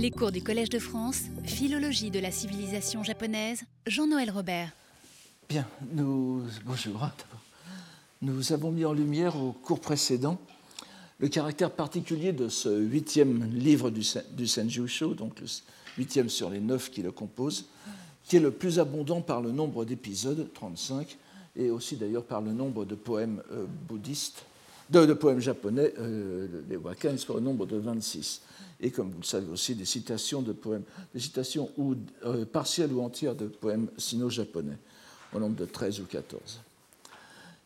Les cours du Collège de France, Philologie de la civilisation japonaise, Jean-Noël Robert. Bien, nous, bonjour. Nous avons mis en lumière au cours précédent le caractère particulier de ce huitième livre du, du Senjusho, donc le huitième sur les neuf qui le composent, qui est le plus abondant par le nombre d'épisodes, 35, et aussi d'ailleurs par le nombre de poèmes euh, bouddhistes, de, poèmes japonais, euh, les wakans, pour le nombre de 26. Et comme vous le savez aussi, des citations de poèmes, des citations ou, euh, partielles ou entières de poèmes sino-japonais, au nombre de 13 ou 14.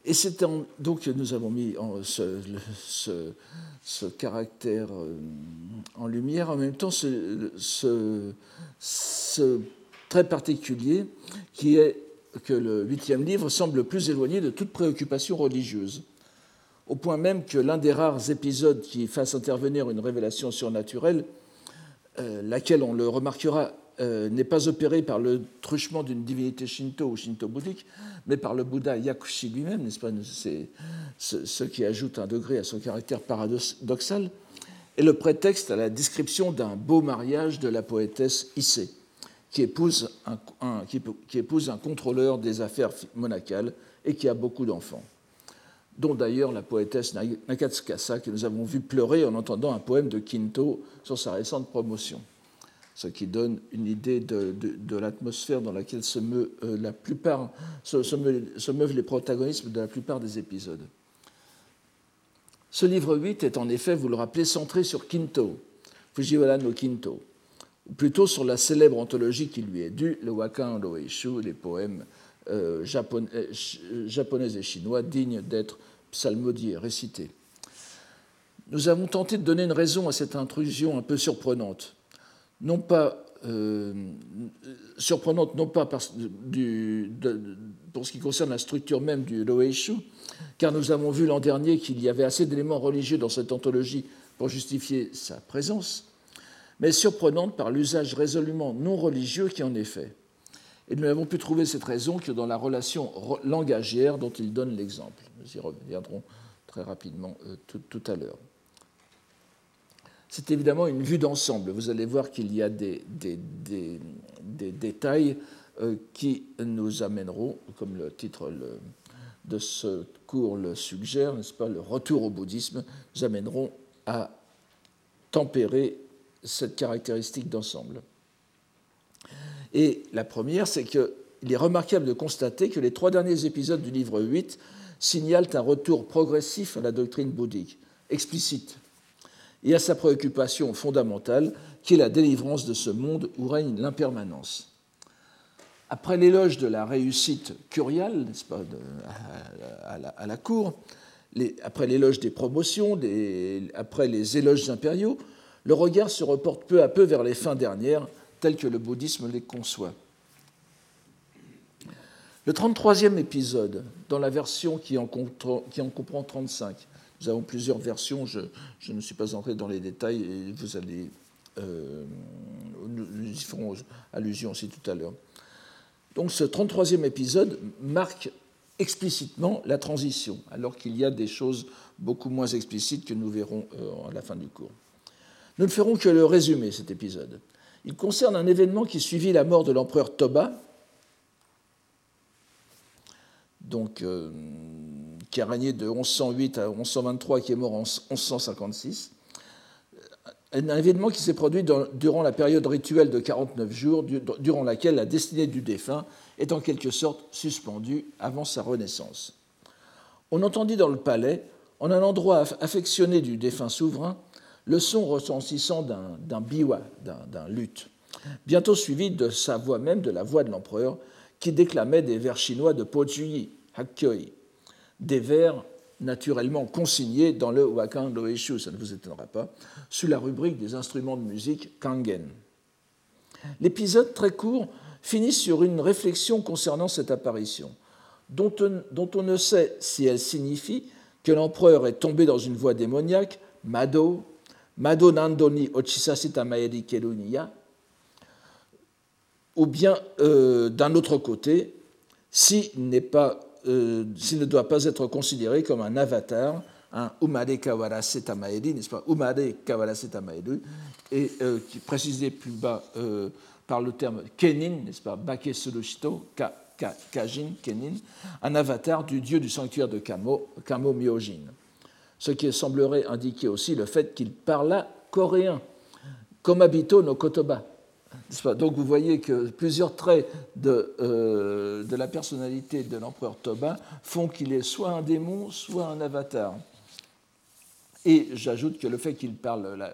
Et c'est donc nous avons mis ce, caractère en lumière, en même temps ce, ce très particulier qui est que le huitième livre semble plus éloigné de toute préoccupation religieuse, au point même que l'un des rares épisodes qui fasse intervenir une révélation surnaturelle, euh, laquelle on le remarquera euh, n'est pas opérée par le truchement d'une divinité shinto ou shinto-bouddhique, mais par le Bouddha Yakushi lui-même, n'est-ce pas? C'est ce qui ajoute un degré à son caractère paradoxal, est le prétexte à la description d'un beau mariage de la poétesse Issei qui qui, épouse un contrôleur des affaires monacales et qui a beaucoup d'enfants, dont d'ailleurs la poétesse Nakatsukasa, que nous avons vu pleurer en entendant un poème de Kinto sur sa récente promotion, ce qui donne une idée de, l'atmosphère dans laquelle euh, se, meuvent les protagonismes de la plupart des épisodes. Ce livre 8 est en effet, vous le rappelez, centré sur Kinto, Fujiwara no Kinto, ou plutôt sur la célèbre anthologie qui lui est due, le Wakan Roeishu, les poèmes euh, euh, japonais, et chinois dignes d'être psalmodiés, récités. Nous avons tenté de donner une raison à cette intrusion un peu surprenante, non pas euh, surprenante non pas pour ce qui concerne la structure même du Roeishu, car nous avons vu l'an dernier qu'il y avait assez d'éléments religieux dans cette anthologie pour justifier sa présence, mais surprenante par l'usage résolument non religieux qui en est fait. Et nous n'avons pu trouver cette raison que dans la relation langagière dont il donne l'exemple. Nous y reviendrons très rapidement euh, tout, à l'heure. C'est évidemment une vue d'ensemble. Vous allez voir qu'il y a des, détails euh, qui nous amèneront, comme le titre de ce cours le suggère, n'est-ce pas, le retour au bouddhisme, nous amèneront à tempérer cette caractéristique d'ensemble. Et la première, c'est qu'il est remarquable de constater que les trois derniers épisodes du livre 8 signalent un retour progressif à la doctrine bouddhique, explicite, et à sa préoccupation fondamentale, qui est la délivrance de ce monde où règne l'impermanence. Après l'éloge de la réussite curiale, pas, à, la, cour, après l'éloge des promotions, après les éloges impériaux, le regard se reporte peu à peu vers les fins dernières, telles que le bouddhisme les conçoit. Le 33e épisode, dans la version qui en, comprend 35, nous avons plusieurs versions, je, ne suis pas entré dans les détails et vous allez. Euh, nous y ferons allusion aussi tout à l'heure. Donc ce 33e épisode marque explicitement la transition, alors qu'il y a des choses beaucoup moins explicites que nous verrons euh, à la fin du cours. Nous ne ferons que le résumer, cet épisode. Il concerne un événement qui suivit la mort de l'empereur Toba, euh, qui a régné de 1108 à 1123, qui est mort en 1156. Un événement qui s'est produit durant la période rituelle de 49 jours, durant laquelle la destinée du défunt est en quelque sorte suspendue avant sa renaissance. On entendit dans le palais, en un endroit affectionné du défunt souverain, le son retentissant d'un biwa, d'un luth, bientôt suivi de sa voix même, de la voix de l'empereur, qui déclamait des vers chinois de Po Chuyi, Hakkyoi, des vers naturellement consignés dans le Wakan Loeshu, ça ne vous étonnera pas, sous la rubrique des instruments de musique Kangen. L'épisode très court finit sur une réflexion concernant cette apparition, dont on, ne sait si elle signifie que l'empereur est tombé dans une voie démoniaque, Mado, Mado Nandoni Ochisasita Maeri Keruniya, ou bien euh, d'un autre côté, euh, s'il ne doit pas être considéré comme un avatar un Umare Kawara Setamaeri, n'est-ce pas? Umare Kawara Setamaeri, et euh, qui précisé plus bas par le terme Kenin, n'est-ce pas? Bake Surushito, Kajin, Kenin, un avatar du dieu du sanctuaire de Kamo, Kamo Myojin. Ce qui semblerait indiquer aussi le fait qu'il parla coréen, comme habito no Kotoba. Donc vous voyez que plusieurs traits de, euh, de la personnalité de l'empereur Toba font qu'il est soit un démon, soit un avatar. Et j'ajoute que le fait qu'il parle la,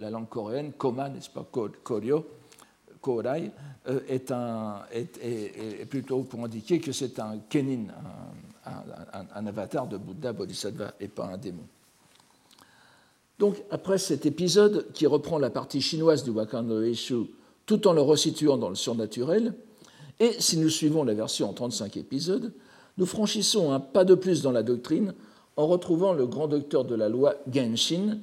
la, langue coréenne, Koma, n'est-ce pas, Koryo, Korai, euh, est, plutôt pour indiquer que c'est un Kenin, un, un, avatar de Bouddha Bodhisattva et pas un démon. Donc, après cet épisode qui reprend la partie chinoise du Wakanda Eshu tout en le resituant dans le surnaturel, et si nous suivons la version en 35 épisodes, nous franchissons un pas de plus dans la doctrine en retrouvant le grand docteur de la loi Genshin,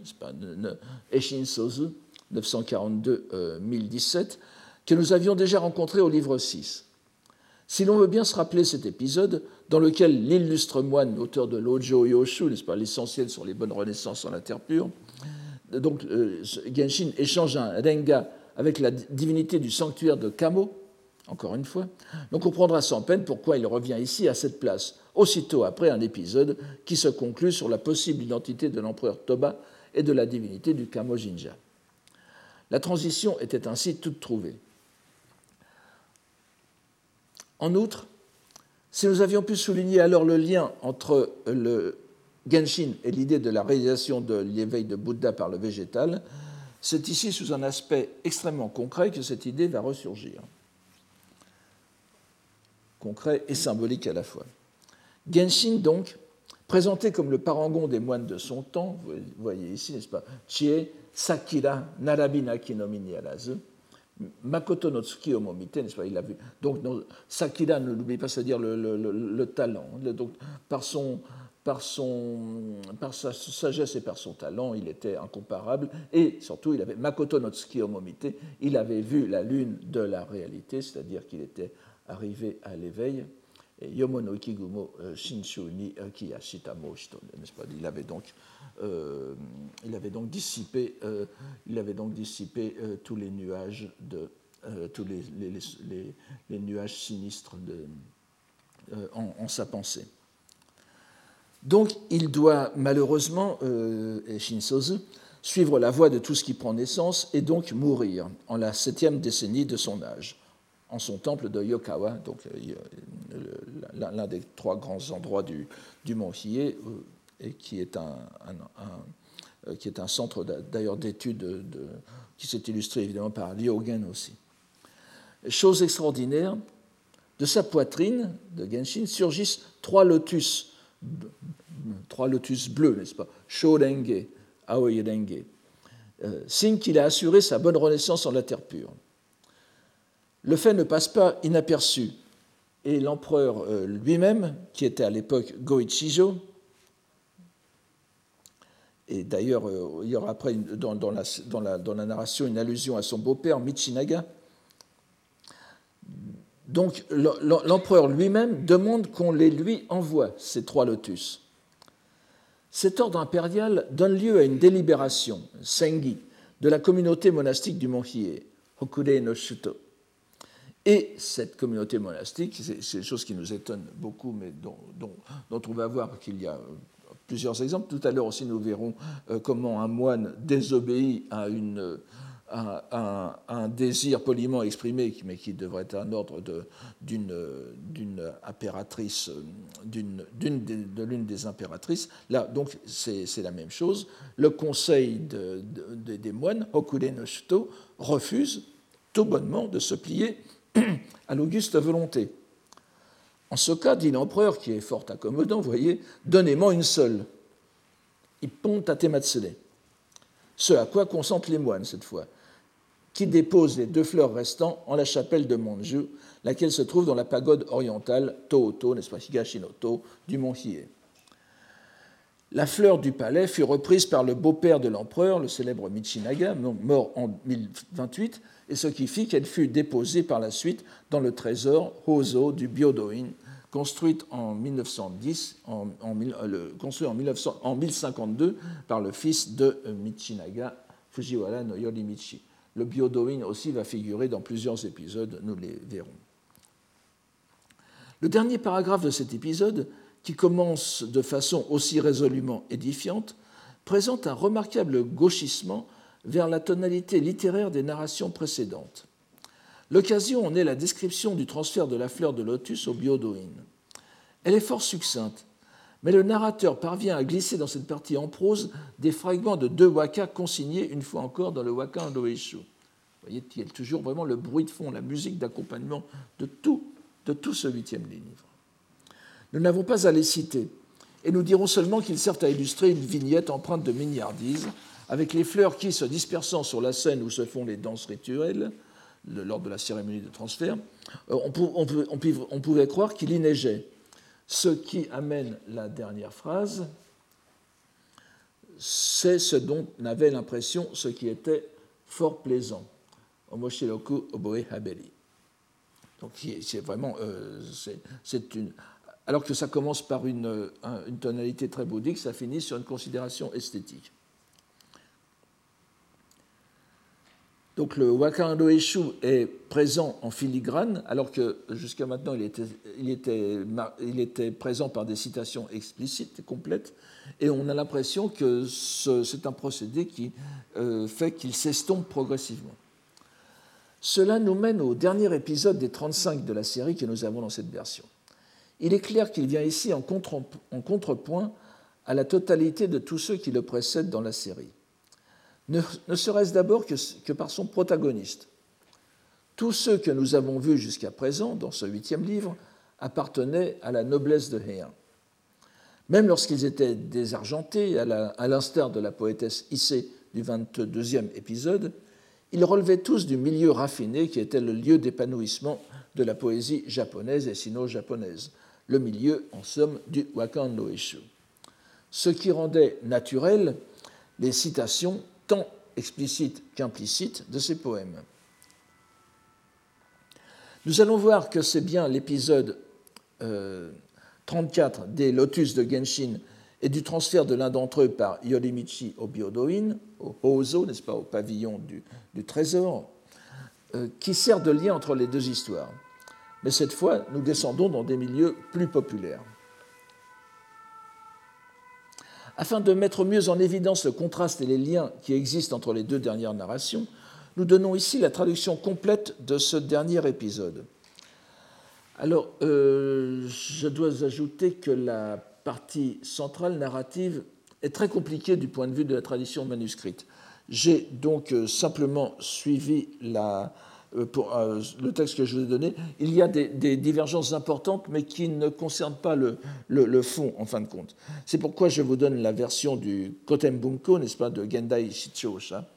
Eshin Sozu, 942-1017, que nous avions déjà rencontré au livre 6. Si l'on veut bien se rappeler cet épisode, dans lequel l'illustre moine, auteur de l'Ojo Yoshu, n'est-ce pas, l'essentiel sur les bonnes renaissances en la terre pure, donc euh, Genshin échange un renga avec la divinité du sanctuaire de Kamo, encore une fois, on comprendra sans peine pourquoi il revient ici à cette place, aussitôt après un épisode qui se conclut sur la possible identité de l'empereur Toba et de la divinité du Kamo Jinja. La transition était ainsi toute trouvée. En outre, si nous avions pu souligner alors le lien entre le Genshin et l'idée de la réalisation de l'éveil de Bouddha par le végétal, c'est ici sous un aspect extrêmement concret que cette idée va ressurgir. Concret et symbolique à la fois. Genshin, donc, présenté comme le parangon des moines de son temps, vous voyez ici, n'est-ce pas Chie Sakira Narabina Kinomini Arazu, Makoto no Tsuki Omomite, n'est-ce pas Il a vu. Donc, Sakira, ne l'oubliez pas, c'est-à-dire le, talent. donc, par, son, par, sa sagesse et par son talent, il était incomparable. Et surtout, il avait Makoto no Tsuki Omomite, il avait vu la lune de la réalité, c'est-à-dire qu'il était arrivé à l'éveil. Yomono Ikigumo euh, Shinshu ni Kiyashitamo n'est-ce pas? Il avait donc euh, il avait donc dissipé, euh, il avait donc dissipé euh, tous les nuages de tous les, nuages sinistres en, sa pensée. Donc il doit malheureusement, Shinsozu, suivre la voie de tout ce qui prend naissance et donc mourir en la septième décennie de son âge, en son temple de Yokawa, donc l'un des trois grands endroits du, mont Hiei, et qui est un, euh, qui est un centre d'ailleurs d'études qui s'est illustré évidemment par Lyogen aussi. Chose extraordinaire, de sa poitrine, de Genshin, surgissent trois lotus, trois lotus bleus, n'est-ce pas? Shorenge, Aoirenge, euh, signe qu'il a assuré sa bonne renaissance en la terre pure. Le fait ne passe pas inaperçu, et l'empereur euh, lui-même, qui était à l'époque Goichijo, et d'ailleurs, euh, il y aura après dans, la, narration une allusion à son beau-père, Michinaga. Donc l'empereur lui-même demande qu'on les lui envoie, ces trois lotus. Cet ordre impérial donne lieu à une délibération, Sengi, de la communauté monastique du Mont Hiei, Hokure no Shuto. Et cette communauté monastique, c'est une chose qui nous étonne beaucoup, mais dont, dont, dont on va voir qu'il y a plusieurs exemples. Tout à l'heure aussi, nous verrons euh, comment un moine désobéit à, une, un, désir poliment exprimé, mais qui devrait être un ordre d'une impératrice, d'une de l'une des impératrices. Là, donc, c'est la même chose. Le conseil de, des moines, Hokure no refuse tout bonnement de se plier à l'auguste volonté. En ce cas, dit l'empereur, qui est fort accommodant, voyez, donnez-moi une seule. Il ponte à Tematsele. Ce à quoi consentent les moines cette fois, qui déposent les deux fleurs restantes en la chapelle de Monju, laquelle se trouve dans la pagode orientale Tooto, n'est-ce pas, Higashinoto, du mont Hiei. La fleur du palais fut reprise par le beau-père de l'empereur, le célèbre Michinaga, mort en 1028, et ce qui fit qu'elle fut déposée par la suite dans le trésor Hozo du Byodoin, construite en 1910, en, construit en, 1900, en 1052 par le fils de Michinaga, Fujiwara no Yorimichi. Le Byodoin aussi va figurer dans plusieurs épisodes, nous les verrons. Le dernier paragraphe de cet épisode, qui commence de façon aussi résolument édifiante, présente un remarquable gauchissement vers la tonalité littéraire des narrations précédentes. L'occasion en est la description du transfert de la fleur de lotus au Byodoin. Elle est fort succincte, mais le narrateur parvient à glisser dans cette partie en prose des fragments de deux wakas consignés une fois encore dans le waka Andoeshu. Vous voyez, il y a toujours vraiment le bruit de fond, la musique d'accompagnement de tout, de tout ce huitième livre. Nous n'avons pas à les citer, et nous dirons seulement qu'ils servent à illustrer une vignette empreinte de mignardise, avec les fleurs qui, se dispersant sur la scène où se font les danses rituelles, lors de la cérémonie de transfert, euh, on, pouvait croire qu'il y neigeait. Ce qui amène la dernière phrase, c'est ce dont on avait l'impression, ce qui était fort plaisant. Omoshiroku oboe habeli. Donc c'est vraiment, euh, c'est une, alors que ça commence par une, tonalité très bouddhique, ça finit sur une considération esthétique. Donc le Wakando Eshu est présent en filigrane, alors que jusqu'à maintenant il était, présent par des citations explicites et complètes, et on a l'impression que c'est un procédé qui euh, fait qu'il s'estompe progressivement. Cela nous mène au dernier épisode des 35 de la série que nous avons dans cette version. Il est clair qu'il vient ici en, contrepoint à la totalité de tous ceux qui le précèdent dans la série ne, serait-ce d'abord que, par son protagoniste. Tous ceux que nous avons vus jusqu'à présent dans ce huitième livre appartenaient à la noblesse de Heian. Même lorsqu'ils étaient désargentés, à l'instar de la poétesse Issei du 22e épisode, ils relevaient tous du milieu raffiné qui était le lieu d'épanouissement de la poésie japonaise et sino-japonaise, le milieu, en somme, du Wakan no. Ce qui rendait naturel les citations tant explicite qu'implicite de ses poèmes. Nous allons voir que c'est bien l'épisode 34 euh, des Lotus de Genshin et du transfert de l'un d'entre eux par Yorimichi au Byodoin, au Hozo, n'est-ce pas, au pavillon du, trésor, euh, qui sert de lien entre les deux histoires. Mais cette fois, nous descendons dans des milieux plus populaires. Afin de mettre mieux en évidence le contraste et les liens qui existent entre les deux dernières narrations, nous donnons ici la traduction complète de ce dernier épisode. Alors, euh, je dois ajouter que la partie centrale narrative est très compliquée du point de vue de la tradition manuscrite. J'ai donc euh, simplement suivi la, pour euh, le texte que je vous ai donné, il y a des, divergences importantes, mais qui ne concernent pas le, fond, en fin de compte. C'est pourquoi je vous donne la version du Kotembunko, n'est-ce pas, de Gendai Shichosha,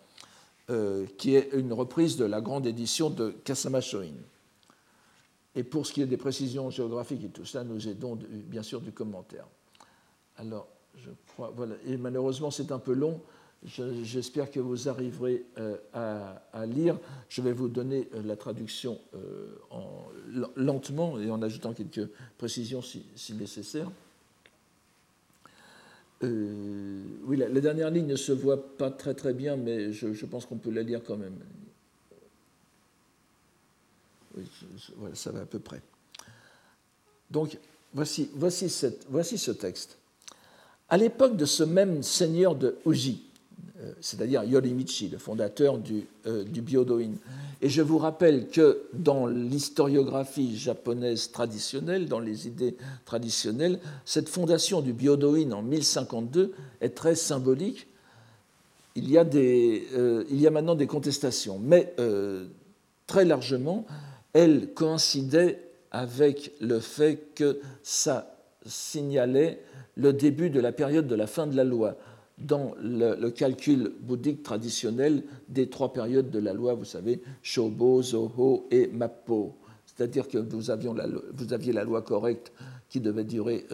euh, qui est une reprise de la grande édition de Kasama Shoin. Et pour ce qui est des précisions géographiques et tout ça, nous aidons bien sûr du commentaire. Alors, je crois, voilà, et malheureusement c'est un peu long, J'espère que vous arriverez euh, à, lire. Je vais vous donner euh, la traduction euh, en, lentement et en ajoutant quelques précisions si, nécessaire. oui, la, dernière ligne ne se voit pas très très bien, mais je, pense qu'on peut la lire quand même. Oui, voilà, ça va à peu près. Donc, voici, voici, cette, voici ce texte. À l'époque de ce même seigneur de euh, c'est-à-dire Yorimichi, le fondateur du, euh. Et je vous rappelle que dans l'historiographie japonaise traditionnelle, dans les idées traditionnelles, cette fondation du Byodoin en 1052 est très symbolique. Il y a, des, euh, il y a maintenant des contestations, mais très largement, elle coïncidait avec le fait que ça signalait le début de la période de la fin de la loi dans le, calcul bouddhique traditionnel des trois périodes de la loi, vous savez, Shobo, Zoho et Mappo. C'est-à-dire que vous, aviez la loi correcte qui devait durer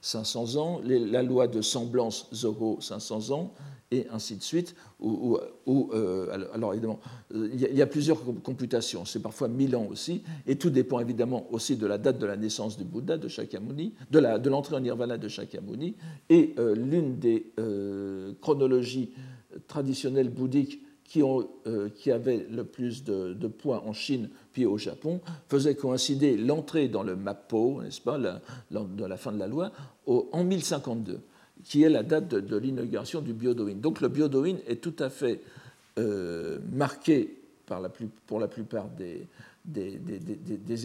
500 ans, la loi de semblance Zoho 500 ans, et ainsi de suite. Euh, alors évidemment, euh, il y, a, plusieurs computations, c'est parfois 1000 ans aussi, et tout dépend évidemment aussi de la date de la naissance du Bouddha, de Shakyamuni, de l'entrée en nirvana de Shakyamuni, et euh, l'une des chronologies traditionnelles bouddhiques qui, ont, qui avait le plus de, points en Chine puis au Japon faisait coïncider l'entrée dans le Mappo, n'est-ce pas, de la fin de la loi, en 1052 qui est la date de, l'inauguration du Byodoin. Donc le Byodoin est tout à fait euh, marqué par la pour la plupart des,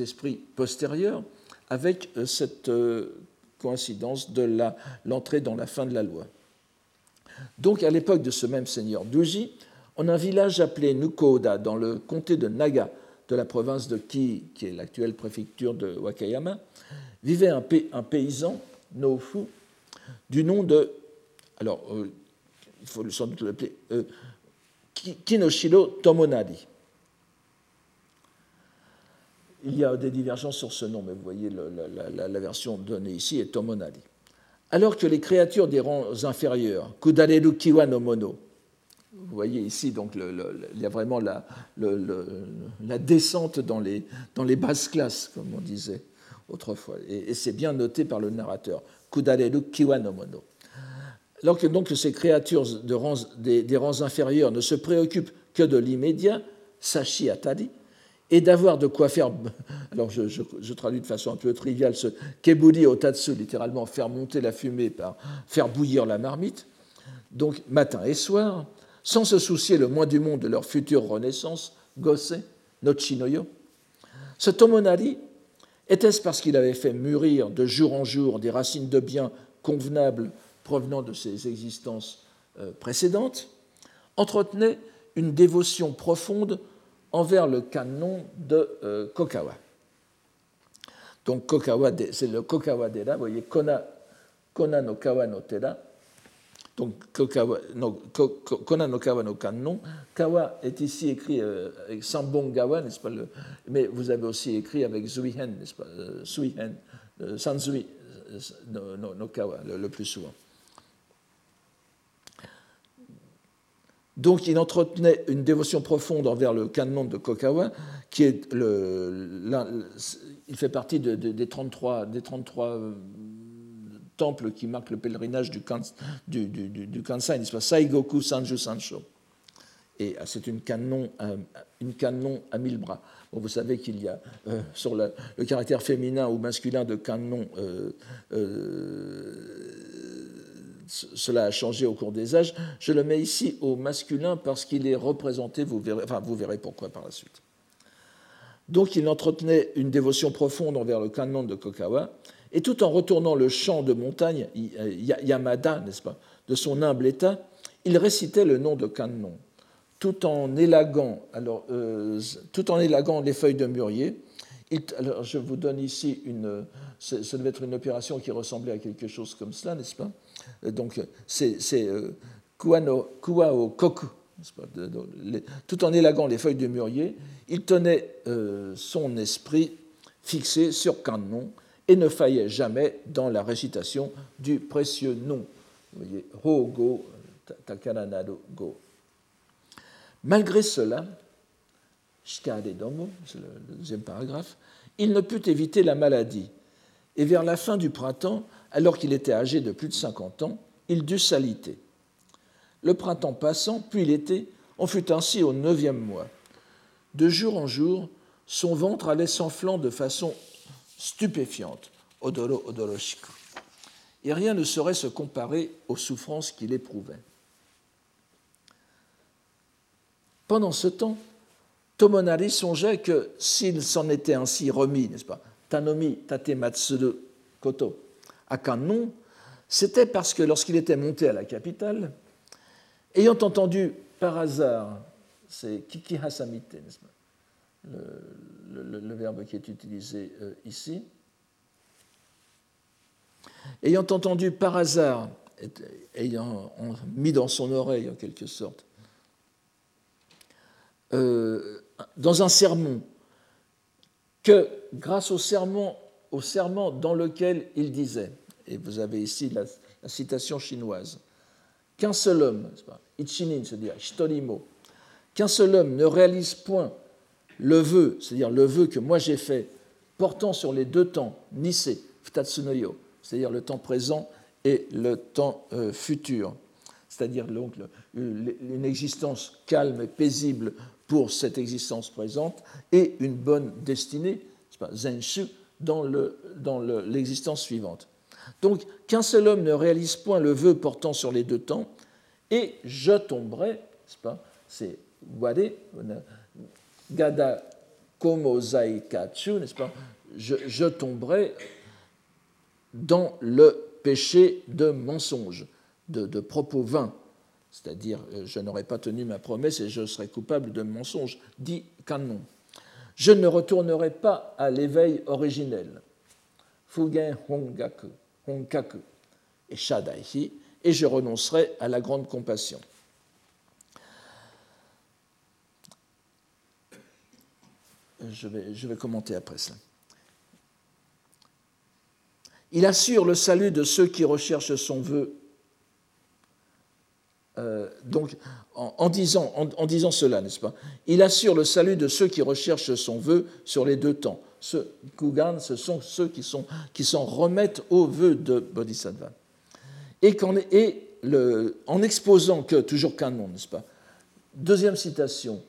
esprits postérieurs avec euh, cette euh, coïncidence de l'entrée dans la fin de la loi. Donc à l'époque de ce même seigneur Duji, en un village appelé Nukoda, dans le comté de Naga, de la province de Ki, qui est l'actuelle préfecture de Wakayama, vivait un paysan, Nofu, du nom de. Alors, euh, il faut sans doute l'appeler. Euh, Kinoshiro Tomonari. Il y a des divergences sur ce nom, mais vous voyez la, version donnée ici est Tomonari. Alors que les créatures des rangs inférieurs, Kudareru Kiwa no Mono, vous voyez ici, donc, il y a vraiment la, la descente dans les, dans les basses classes, comme on disait autrefois. Et, c'est bien noté par le narrateur. Kudareru Kiwa no Mono. Alors que donc ces créatures des, rangs inférieurs ne se préoccupent que de l'immédiat, Sashi Atari, et d'avoir de quoi faire, alors je, traduis de façon un peu triviale ce keburi otatsu, littéralement faire monter la fumée par faire bouillir la marmite, donc matin et soir, sans se soucier le moins du monde de leur future renaissance, Gose, Nochinoyo. Ce Tomonari était-ce parce qu'il avait fait mûrir de jour en jour des racines de bien convenables provenant de ses existences euh, précédentes Entretenait une dévotion profonde envers le canon de euh, Kokawa. Donc Kokawa, c'est le Kokawa Dera, vous voyez, Kona, Kona no Kawa no Tera, donc no, Kona no Kawa no Kannon. Kawa est ici écrit euh, avec Sambon Gawa, n'est-ce pas le, Mais vous avez aussi écrit avec Zuihen, n'est-ce pas euh, Suihen, euh, Sanzui no, no, Kawa, le, plus souvent. Donc il entretenait une dévotion profonde envers le canon de Kokawa, qui est le, il fait partie des 33, des 33 temple qui marque le pèlerinage du, du, du, du Kansai, n'est-ce pas? Saigoku Sanju Sancho. Et ah, c'est une canon, une canon à mille bras. Vous savez qu'il y a euh, sur le, caractère féminin ou masculin de canon, euh, euh, cela a changé au cours des âges. Je le mets ici au masculin parce qu'il est représenté, vous verrez, enfin, vous verrez pourquoi par la suite. Donc il entretenait une dévotion profonde envers le canon de Kokawa, et tout en retournant le champ de montagne, euh, Yamada, n'est-ce pas, de son humble état, il récitait le nom de Kannon, tout en élaguant, alors, euh, tout en élagant les feuilles de mûrier. alors, je vous donne ici une. Ça devait être une opération qui ressemblait à quelque chose comme cela, n'est-ce pas? Donc, c'est euh, tout en élaguant les feuilles de mûrier, il tenait son esprit fixé sur Kannon et ne faillait jamais dans la récitation du précieux nom. Vous voyez, Ho Go. Malgré cela, Domo, c'est le deuxième paragraphe, il ne put éviter la maladie. Et vers la fin du printemps, alors qu'il était âgé de plus de 50 ans, il dut s'aliter. Le printemps passant, puis l'été, on fut ainsi au neuvième mois. De jour en jour, son ventre allait s'enflant de façon stupéfiante, odoro odoroshiku. Et rien ne saurait se comparer aux souffrances qu'il éprouvait. Pendant ce temps, Tomonari songeait que s'il s'en était ainsi remis, n'est-ce pas, Tanomi Tatematsuru Koto, à Kannon, c'était parce que lorsqu'il était monté à la capitale, ayant entendu par hasard, c'est Kiki Hasamite, n'est-ce le, verbe qui est utilisé euh, ici. Ayant entendu par hasard, ayant mis dans son oreille en quelque sorte, euh, dans un sermon, que grâce au serment, au dans lequel il disait, et vous avez ici la, citation chinoise, qu'un seul homme, ichinin, c'est-à-dire shitorimo, qu'un seul homme ne réalise point le vœu, c'est-à-dire le vœu que moi j'ai fait, portant sur les deux temps, nise, futatsunoyo, c'est-à-dire le temps présent et le temps euh, futur, c'est-à-dire donc une existence calme et paisible pour cette existence présente et une bonne destinée, zenshu, dans l'existence suivante. Donc, qu'un seul homme ne réalise point le vœu portant sur les deux temps, et je tomberai, c'est wade, gada komo kachu, n'est-ce pas? Je, tomberai dans le péché de mensonge, de, propos vains, c'est-à-dire euh, je n'aurais pas tenu ma promesse et je serais coupable de mensonge, dit Kannon. Je ne retournerai pas à l'éveil originel, Fugen Hongaku, Honkaku et Shadaihi, et je renoncerai à la grande compassion. Je vais, commenter après ça. Il assure le salut de ceux qui recherchent son vœu. Euh, donc, en, disant, en, disant, cela, n'est-ce pas? Il assure le salut de ceux qui recherchent son vœu sur les deux temps. Ce Kugan, ce sont ceux qui s'en qui remettent au vœu de Bodhisattva. Et, et en exposant que, toujours qu'un nom, n'est-ce pas? Deuxième citation,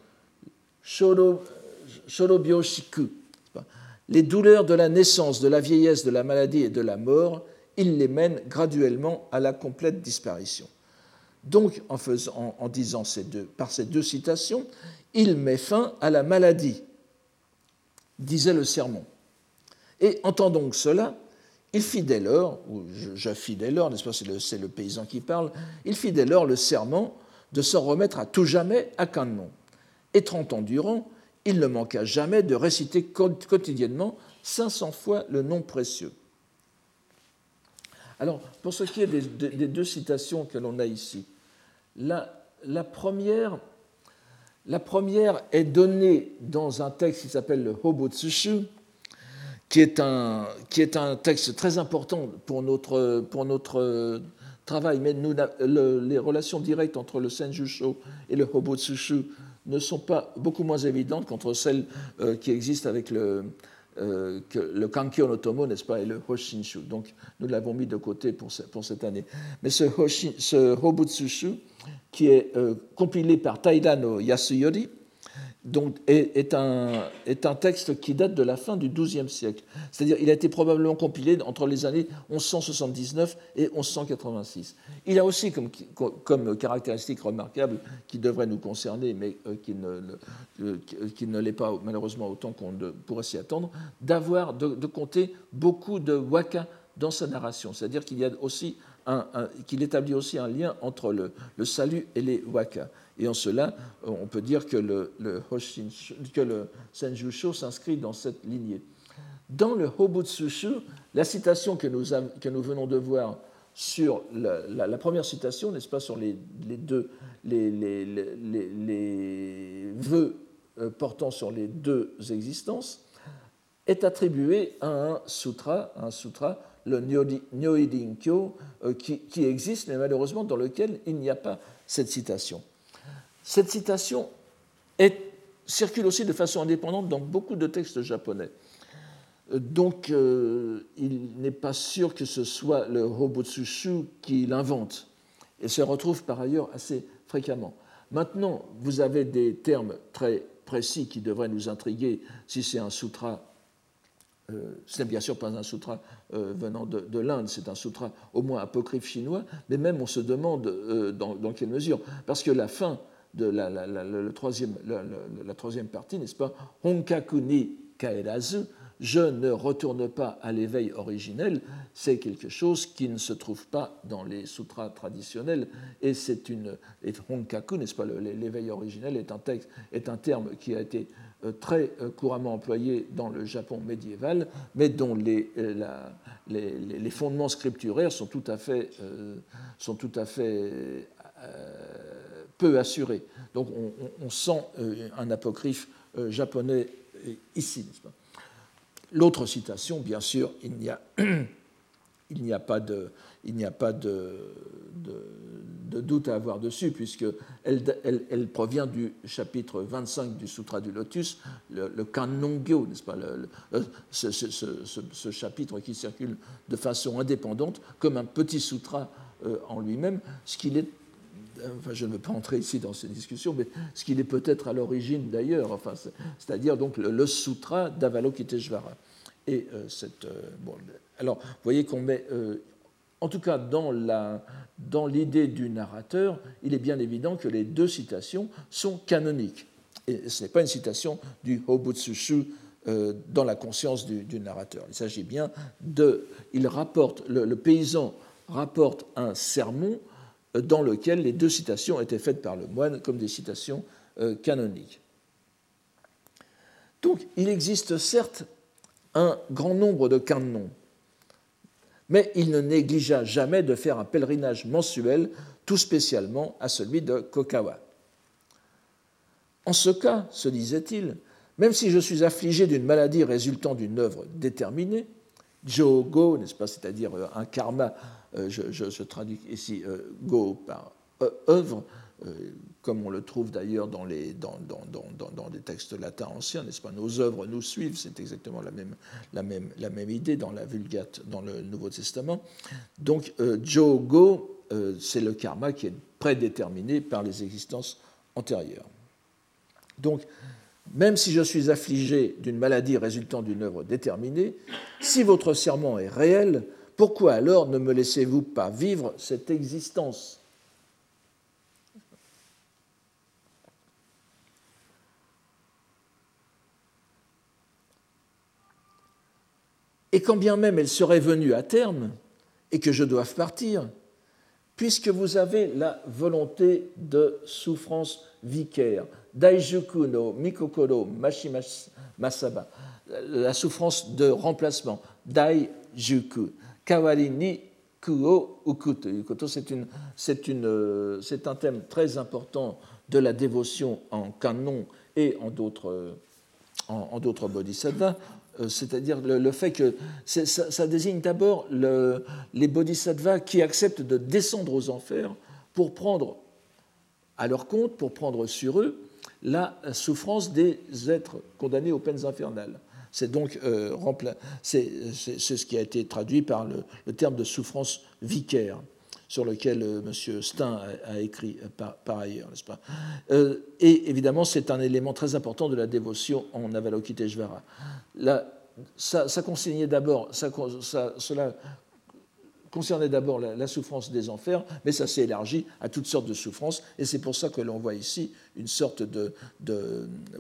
Les douleurs de la naissance, de la vieillesse, de la maladie et de la mort, il les mène graduellement à la complète disparition. Donc, en, faisant, en disant ces deux, par ces deux citations, il met fin à la maladie, disait le sermon. Et entendant donc cela, il fit dès lors, ou je, fis dès lors, n'est-ce pas, c'est le, paysan qui parle, il fit dès lors le serment de s'en remettre à tout jamais à Canon. Et trente ans durant, il ne manqua jamais de réciter quotidiennement 500 fois le nom précieux. Alors, pour ce qui est des, deux citations que l'on a ici, la, première, est donnée dans un texte qui s'appelle le Hobotsushu, qui est, un, qui est un texte très important pour notre, travail, mais les relations directes entre le Senjusho et le Hobotsushu ne sont pas beaucoup moins évidentes qu'entre celles euh, qui existent avec le, euh, le Kankyo no Tomo, n'est-ce pas, et le Hoshinshu. Donc, nous l'avons mis de côté pour, pour cette année. Mais ce, ce Hobutsushu, qui est euh, compilé par Taida no Yasuyori, donc, est, un, est, un, texte qui date de la fin du XIIe siècle. C'est-à-dire il a été probablement compilé entre les années 1179 et 1186. Il a aussi comme, comme caractéristique remarquable qui devrait nous concerner, mais euh, qui ne, euh, qui ne l'est pas malheureusement autant qu'on pourrait s'y attendre, d'avoir, de, de, compter beaucoup de waka dans sa narration. C'est-à-dire qu'il y a aussi qu'il établit aussi un lien entre le, le salut et les waka. Et en cela, on peut dire que le, le, Senjusho s'inscrit dans cette lignée. Dans le Hobutsushu, la citation que nous, venons de voir sur la, première citation, n'est-ce pas, sur les, les deux vœux euh, portant sur les deux existences, est attribuée à un sutra, un sutra, le Nyoidinkyo, euh, qui existe, mais malheureusement dans lequel il n'y a pas cette citation. Cette citation circule aussi de façon indépendante dans beaucoup de textes japonais. Donc, euh, il n'est pas sûr que ce soit le Hobotsushu qui l'invente, et se retrouve par ailleurs assez fréquemment. Maintenant, vous avez des termes très précis qui devraient nous intriguer si c'est un sutra. Euh, ce n'est bien sûr pas un sutra euh, venant de, l'Inde, c'est un sutra au moins apocryphe chinois, mais même on se demande dans, quelle mesure. Parce que la fin de la, le troisième, la, troisième partie, n'est-ce pas? Honkaku ni kaerazu, je ne retourne pas à l'éveil originel, c'est quelque chose qui ne se trouve pas dans les sutras traditionnels. Et c'est une. Et honkaku, n'est-ce pas L'éveil originel est un, texte, est un terme qui a été euh, très euh, couramment employé dans le Japon médiéval, mais dont les, euh, les, les fondements scripturaires sont tout à fait, sont tout à fait peu assuré. Donc on, sent euh, un apocryphe euh, japonais euh, ici. L'autre citation, bien sûr, il n'y a, pas de, doute à avoir dessus, puisqu'elle elle, provient du chapitre 25 du Sutra du Lotus, le, le Kanongyo, n'est-ce pas, ce, ce, chapitre qui circule de façon indépendante, comme un petit sutra en lui-même, ce qu'il est enfin, je ne veux pas entrer ici dans ces discussions, mais ce qu'il est peut-être à l'origine d'ailleurs, enfin, c'est-à-dire donc le, sutra d'Avalokiteshvara. Et euh, cette, euh, alors, vous voyez qu'on met, euh, en tout cas dans, la, dans l'idée du narrateur, il est bien évident que les deux citations sont canoniques. Et ce n'est pas une citation du Hobutsushu dans la conscience du, narrateur. Il s'agit bien de. Il rapporte, le paysan rapporte un sermon dans lequel les deux citations étaient faites par le moine comme des citations euh, canoniques. Donc il existe certes un grand nombre de canons, mais il ne négligea jamais de faire un pèlerinage mensuel, tout spécialement à celui de Kokawa. En ce cas, se disait-il, même si je suis affligé d'une maladie résultant d'une œuvre déterminée, Jogo, n'est-ce pas, c'est-à-dire un karma euh, je, traduis ici euh, go par euh, œuvre, comme on le trouve d'ailleurs dans les, dans, dans, des textes latins anciens, n'est-ce pas? Nos œuvres nous suivent, c'est exactement la même, la, même, la même idée dans la Vulgate, dans le Nouveau Testament. Donc, Jo Go, c'est le karma qui est prédéterminé par les existences antérieures. Donc, même si je suis affligé d'une maladie résultant d'une œuvre déterminée, si votre serment est réel, pourquoi alors ne me laissez-vous pas vivre cette existence? Et quand bien même elle serait venue à terme et que je doive partir, puisque vous avez la volonté de souffrance vicaire, Daijuku no Mikokoro la souffrance de remplacement, Daijuku, Kawari ni kuo uku euh, c'est un thème très important de la dévotion en canon et en d'autres en, d'autres bodhisattvas, euh, c'est-à-dire le, fait que ça, désigne d'abord les bodhisattvas qui acceptent de descendre aux enfers pour prendre à leur compte, pour prendre sur eux la souffrance des êtres condamnés aux peines infernales. C'est donc euh, c'est ce qui a été traduit par le, terme de souffrance vicaire sur lequel euh, M. Stein a, écrit euh, par, ailleurs, n'est-ce pas? Et évidemment, c'est un élément très important de la dévotion en Avalokiteshvara. ça, ça consignait d'abord, ça, cela concernait d'abord la, souffrance des enfers, mais ça s'est élargi à toutes sortes de souffrances, et c'est pour ça que l'on voit ici une sorte de,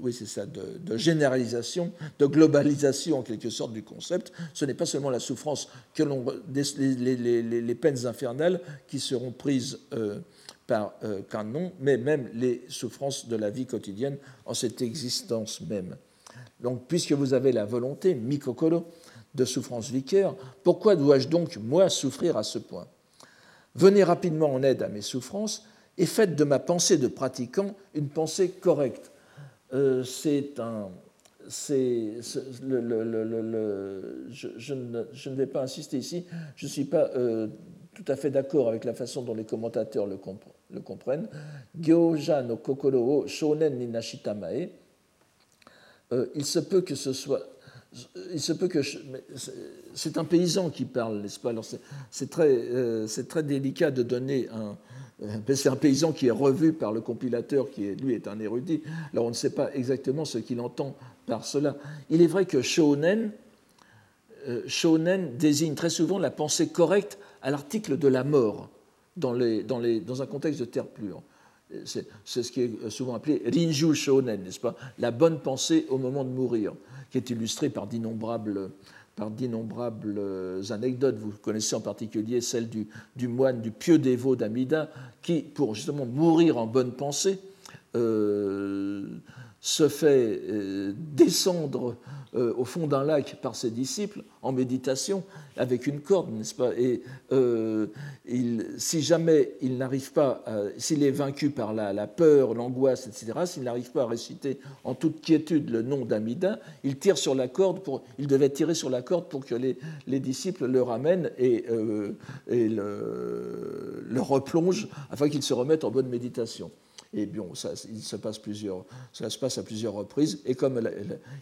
oui, c'est ça, de, généralisation, de globalisation en quelque sorte du concept. Ce n'est pas seulement la souffrance que l'on, les, les, peines infernales qui seront prises euh, par euh, canon, mais même les souffrances de la vie quotidienne en cette existence même. Donc, puisque vous avez la volonté, mikokoro, de souffrance vicaire, pourquoi dois-je donc, moi, souffrir à ce point? Venez rapidement en aide à mes souffrances et faites de ma pensée de pratiquant une pensée correcte. Euh, c'est un. C'est, le, le, je, je, ne, je, ne, vais pas insister ici, je ne suis pas euh, tout à fait d'accord avec la façon dont les commentateurs le, le comprennent. Gyoja no kokoro shonen ni. Euh, il se peut que ce soit il se peut que c'est un paysan qui parle, n'est-ce pas? C'est très, euh, très, délicat de donner un. Euh, c'est un paysan qui est revu par le compilateur, qui lui est un érudit. Alors on ne sait pas exactement ce qu'il entend par cela. Il est vrai que euh, shonen désigne très souvent la pensée correcte à l'article de la mort dans, les, dans, les, dans un contexte de terre pure. C'est ce qui est souvent appelé rinju shonen, n'est-ce pas? La bonne pensée au moment de mourir qui est illustré par d'innombrables d'innombrables anecdotes. Vous connaissez en particulier celle du, du moine, du pieux dévot d'Amida, qui, pour justement mourir en bonne pensée, euh, se fait euh, descendre euh, au fond d'un lac par ses disciples en méditation avec une corde, n'est-ce pas? Et euh, si jamais il n'arrive pas, s'il est vaincu par la, peur, l'angoisse, etc., s'il n'arrive pas à réciter en toute quiétude le nom d'Amida, il tire sur la corde il devait tirer sur la corde pour que les, les disciples le ramènent et, et le, le replongent afin qu'il se remette en bonne méditation. Et bien, ça, se passe à plusieurs reprises. Et comme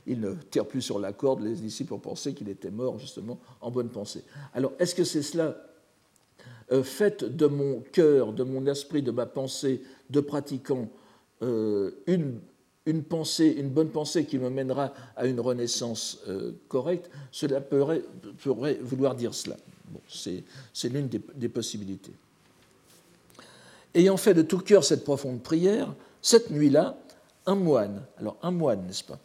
il ne tire plus sur la corde, les disciples ont pensé qu'il était mort justement en bonne pensée. Alors, est-ce que c'est cela euh, fait de mon cœur, de mon esprit, de ma pensée, de pratiquant euh, une, pensée, une bonne pensée qui me mènera à une renaissance euh, correcte Cela pourrait, vouloir dire cela. C'est l'une des possibilités. Ayant fait de tout cœur cette profonde prière, cette nuit-là, un moine, alors un moine, n'est-ce pas?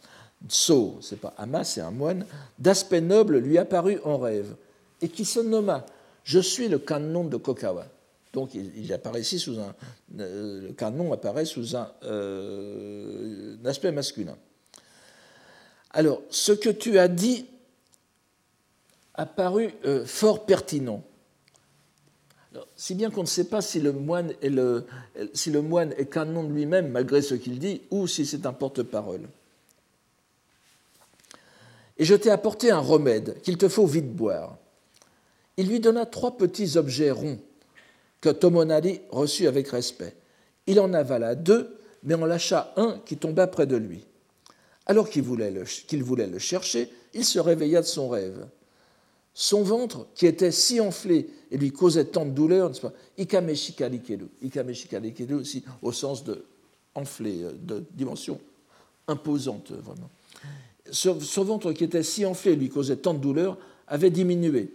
So, c'est pas Ama, c'est un moine, d'aspect noble lui apparut en rêve, et qui se nomma Je suis le canon de Kokawa. Donc il, apparaît ici sous un. Euh, le canon apparaît sous un, euh, aspect masculin. Alors, ce que tu as dit a paru euh, fort pertinent si bien qu'on ne sait pas si le moine est, le, si canon de lui-même, malgré ce qu'il dit, ou si c'est un porte-parole. Et je t'ai apporté un remède qu'il te faut vite boire. Il lui donna trois petits objets ronds que Tomonari reçut avec respect. Il en avala deux, mais en lâcha un qui tomba près de lui. Alors qu'il voulait le chercher, il se réveilla de son rêve. Son ventre, qui était si enflé et lui causait tant de douleur, n'est-ce pas? Ikameshikalikelu. aussi au sens de enflé, euh, de dimension imposante, vraiment. Son ventre, qui était si enflé et lui causait tant de douleur, avait diminué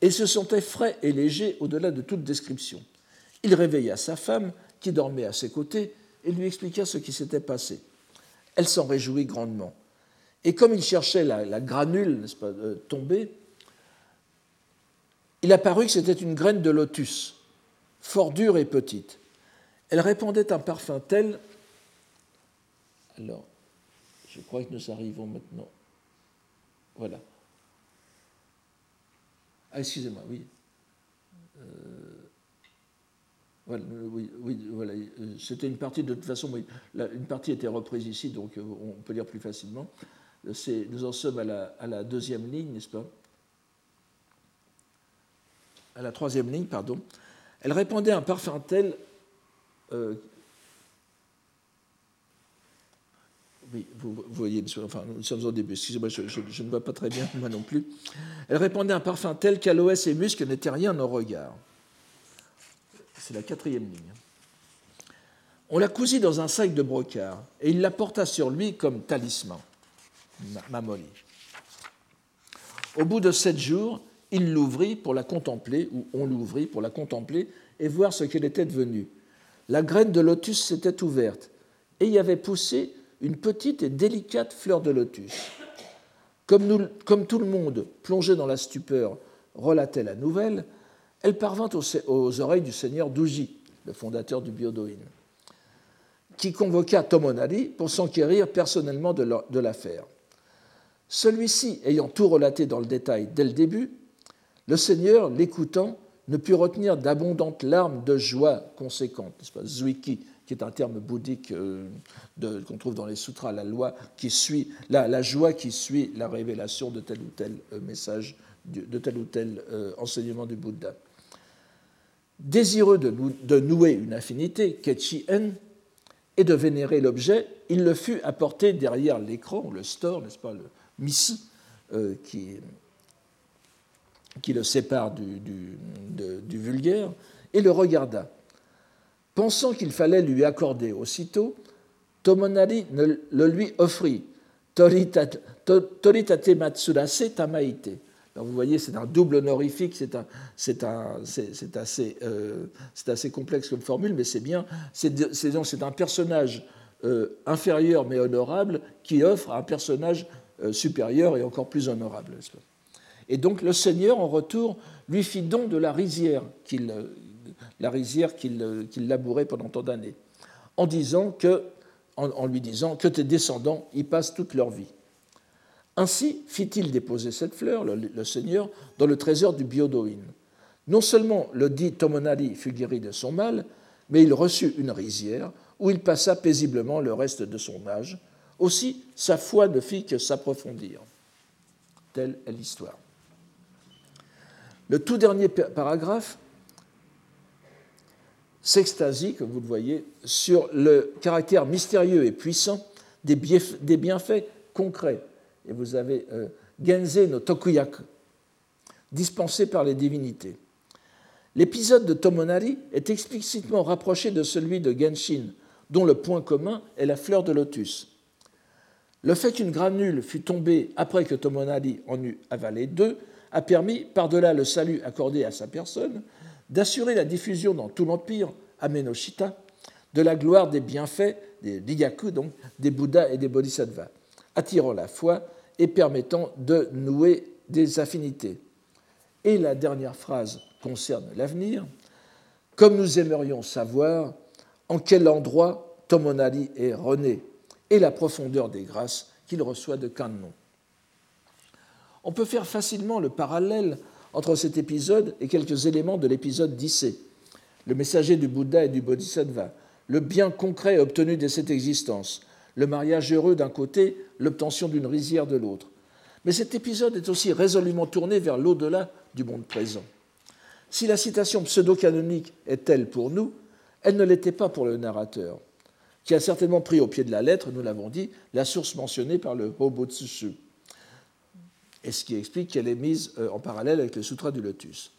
et se sentait frais et léger au-delà de toute description. Il réveilla sa femme, qui dormait à ses côtés, et lui expliqua ce qui s'était passé. Elle s'en réjouit grandement. Et comme il cherchait la, granule n'est-ce pas, euh, tombée, il apparut que c'était une graine de lotus, fort dure et petite. Elle répandait un parfum tel. Alors, je crois que nous arrivons maintenant. Voilà. Ah, excusez-moi, oui. Euh, voilà, oui, oui, voilà. Euh, c'était une partie, de toute façon, une partie était reprise ici, donc euh, on peut lire plus facilement. Nous en sommes à la deuxième ligne, n'est-ce pas? À la troisième ligne, pardon, elle répondait un parfum tel. Euh, oui, vous, voyez, nous sommes au début, excusez-moi, je, ne vois pas très bien, moi non plus. Elle répondait un parfum tel qu'aloès et musc n'étaient rien au regard. C'est la quatrième ligne. On la cousit dans un sac de brocart et il la porta sur lui comme talisman, Mamoli. Au bout de sept jours, il l'ouvrit pour la contempler, ou on l'ouvrit pour la contempler et voir ce qu'elle était devenue. La graine de lotus s'était ouverte et y avait poussé une petite et délicate fleur de lotus. Comme, tout le monde, plongé dans la stupeur, relatait la nouvelle, elle parvint aux, oreilles du seigneur Douji, le fondateur du Biodoin, qui convoqua Tomonari pour s'enquérir personnellement de l'affaire. Celui-ci, ayant tout relaté dans le détail dès le début, le Seigneur, l'écoutant, ne put retenir d'abondantes larmes de joie conséquentes. Pas? Zuiki, qui est un terme bouddhique euh, qu'on trouve dans les sutras, la, loi qui suit, la, joie qui suit la révélation de tel ou tel euh, message, de tel ou tel euh, enseignement du Bouddha. Désireux de, nouer une affinité, Kechi-en, et de vénérer l'objet, il le fut apporté derrière l'écran, le store, n'est-ce pas, le misi, qui qui le sépare du, du, vulgaire, et le regarda. Pensant qu'il fallait lui accorder aussitôt, Tomonari le lui offrit Toritate Matsurase Tamaite. Vous voyez, c'est un double honorifique, c'est un, un, assez, euh, assez, complexe comme formule, mais c'est bien. C'est un personnage euh, inférieur mais honorable qui offre un personnage euh, supérieur et encore plus honorable. Et donc le Seigneur, en retour, lui fit don de la rizière qu'il la rizière qu'il labourait pendant tant d'années, en, en, lui disant que tes descendants y passent toute leur vie. Ainsi fit-il déposer cette fleur, le, Seigneur, dans le trésor du Biodoin. Non seulement le dit Tomonari fut guéri de son mal, mais il reçut une rizière où il passa paisiblement le reste de son âge. Aussi, sa foi ne fit que s'approfondir. Telle est l'histoire. Le tout dernier paragraphe s'extasie, comme vous le voyez, sur le caractère mystérieux et puissant des bienfaits concrets. Et vous avez euh, Genze no Tokuyaku, dispensé par les divinités. L'épisode de Tomonari est explicitement rapproché de celui de Genshin, dont le point commun est la fleur de lotus. Le fait qu'une granule fût tombée après que Tomonari en eut avalé deux a permis, par-delà le salut accordé à sa personne, d'assurer la diffusion dans tout l'empire, Amenoshita, de la gloire des bienfaits, des Ligaku, donc, des Bouddhas et des Bodhisattvas, attirant la foi et permettant de nouer des affinités. Et la dernière phrase concerne l'avenir. Comme nous aimerions savoir en quel endroit Tomonari est rené et la profondeur des grâces qu'il reçoit de Kannon. On peut faire facilement le parallèle entre cet épisode et quelques éléments de l'épisode d'Issé, le messager du Bouddha et du Bodhisattva, le bien concret obtenu de cette existence, le mariage heureux d'un côté, l'obtention d'une rizière de l'autre. Mais cet épisode est aussi résolument tourné vers l'au-delà du monde présent. Si la citation pseudo-canonique est telle pour nous, elle ne l'était pas pour le narrateur, qui a certainement pris au pied de la lettre, nous l'avons dit, la source mentionnée par le Hobotsushu et ce qui explique qu'elle est mise euh, en parallèle avec le Sutra du Lotus.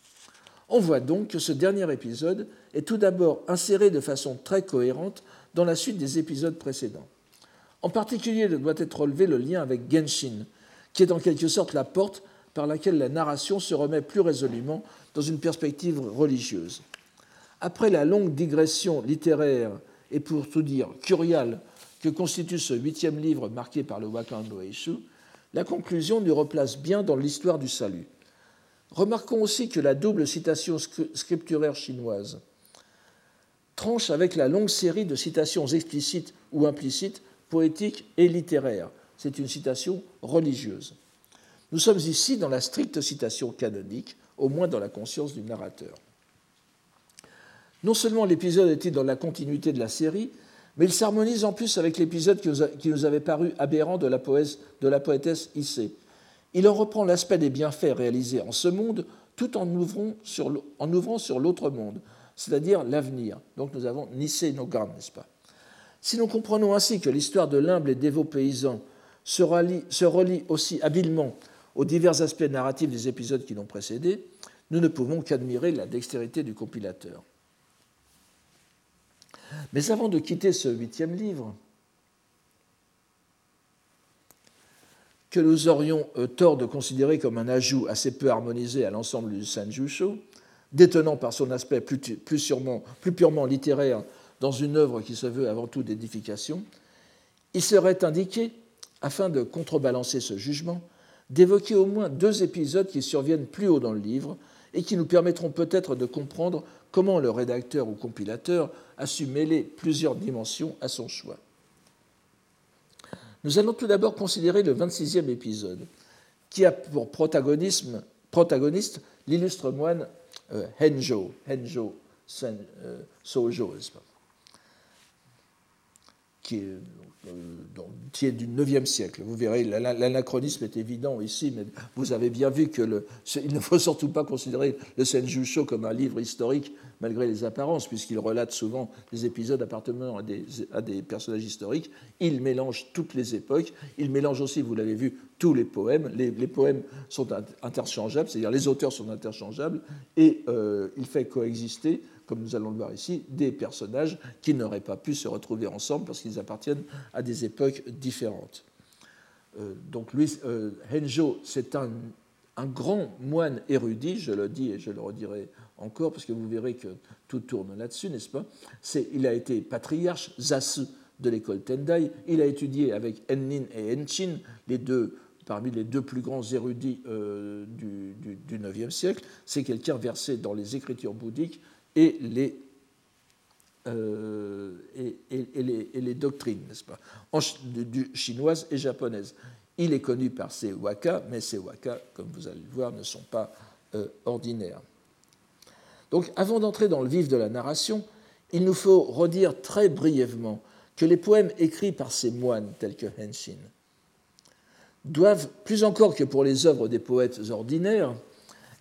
On voit donc que ce dernier épisode est tout d'abord inséré de façon très cohérente dans la suite des épisodes précédents. En particulier, doit être relevé le lien avec Genshin, qui est en quelque sorte la porte par laquelle la narration se remet plus résolument dans une perspective religieuse. Après la longue digression littéraire et pour tout dire curiale que constitue ce huitième livre marqué par le Wakan no Eishu, la conclusion nous replace bien dans l'histoire du salut. Remarquons aussi que la double citation scripturaire chinoise tranche avec la longue série de citations explicites ou implicites, poétiques et littéraires. C'est une citation religieuse. Nous sommes ici dans la stricte citation canonique, au moins dans la conscience du narrateur. Non seulement l'épisode est-il dans la continuité de la série, mais il s'harmonise en plus avec l'épisode qui nous avait paru aberrant de la, poétesse Issée. Il en reprend l'aspect des bienfaits réalisés en ce monde tout en ouvrant sur l'autre monde, c'est-à-dire l'avenir. Donc nous avons Nissé Nogan, n'est-ce pas? Si nous comprenons ainsi que l'histoire de l'humble et dévot paysan se relie aussi habilement aux divers aspects narratifs des épisodes qui l'ont précédé, nous ne pouvons qu'admirer la dextérité du compilateur. Mais avant de quitter ce huitième livre, que nous aurions euh, tort de considérer comme un ajout assez peu harmonisé à l'ensemble du Sanjusho, détenant par son aspect plus, plus purement littéraire dans une œuvre qui se veut avant tout d'édification, il serait indiqué, afin de contrebalancer ce jugement, d'évoquer au moins deux épisodes qui surviennent plus haut dans le livre et qui nous permettront peut-être de comprendre comment le rédacteur ou compilateur a su mêler plusieurs dimensions à son choix. Nous allons tout d'abord considérer le 26e épisode, qui a pour protagoniste l'illustre moine euh, Henjo, Henjo euh, qui est qui est du IXe siècle. Vous verrez, l'anachronisme est évident ici, mais vous avez bien vu qu'il ne faut surtout pas considérer le Senjusho comme un livre historique, malgré les apparences, puisqu'il relate souvent des épisodes appartenant à des, à des, personnages historiques. Il mélange toutes les époques. Il mélange aussi, vous l'avez vu, tous les poèmes. Les, poèmes sont interchangeables, c'est-à-dire les auteurs sont interchangeables, et euh, il fait coexister comme nous allons le voir ici, des personnages qui n'auraient pas pu se retrouver ensemble parce qu'ils appartiennent à des époques différentes. Euh, donc lui, euh, Henjo, c'est un, grand moine érudit, je le dis et je le redirai encore parce que vous verrez que tout tourne là-dessus, n'est-ce pas? Il a été patriarche, Zasu de l'école Tendai, il a étudié avec Ennin et Enchin, les deux parmi les deux plus grands érudits euh, du, du, IXe siècle. C'est quelqu'un versé dans les écritures bouddhiques et les, euh, et, les, et les, doctrines, n'est-ce pas, et japonaises. Il est connu par ses waka, mais ces waka, comme vous allez le voir, ne sont pas euh, ordinaires. Donc, avant d'entrer dans le vif de la narration, il nous faut redire très brièvement que les poèmes écrits par ces moines tels que Henshin doivent, plus encore que pour les œuvres des poètes ordinaires,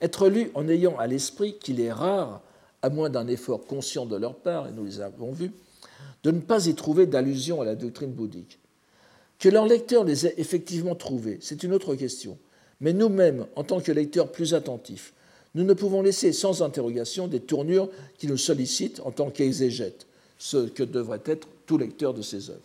être lus en ayant à l'esprit qu'il est rare, à moins d'un effort conscient de leur part, et nous les avons vus, de ne pas y trouver d'allusion à la doctrine bouddhique. Que leurs lecteurs les aient effectivement trouvés, c'est une autre question. Mais nous-mêmes, en tant que lecteurs plus attentifs, nous ne pouvons laisser sans interrogation des tournures qui nous sollicitent en tant qu'exégètes, ce que devrait être tout lecteur de ces œuvres.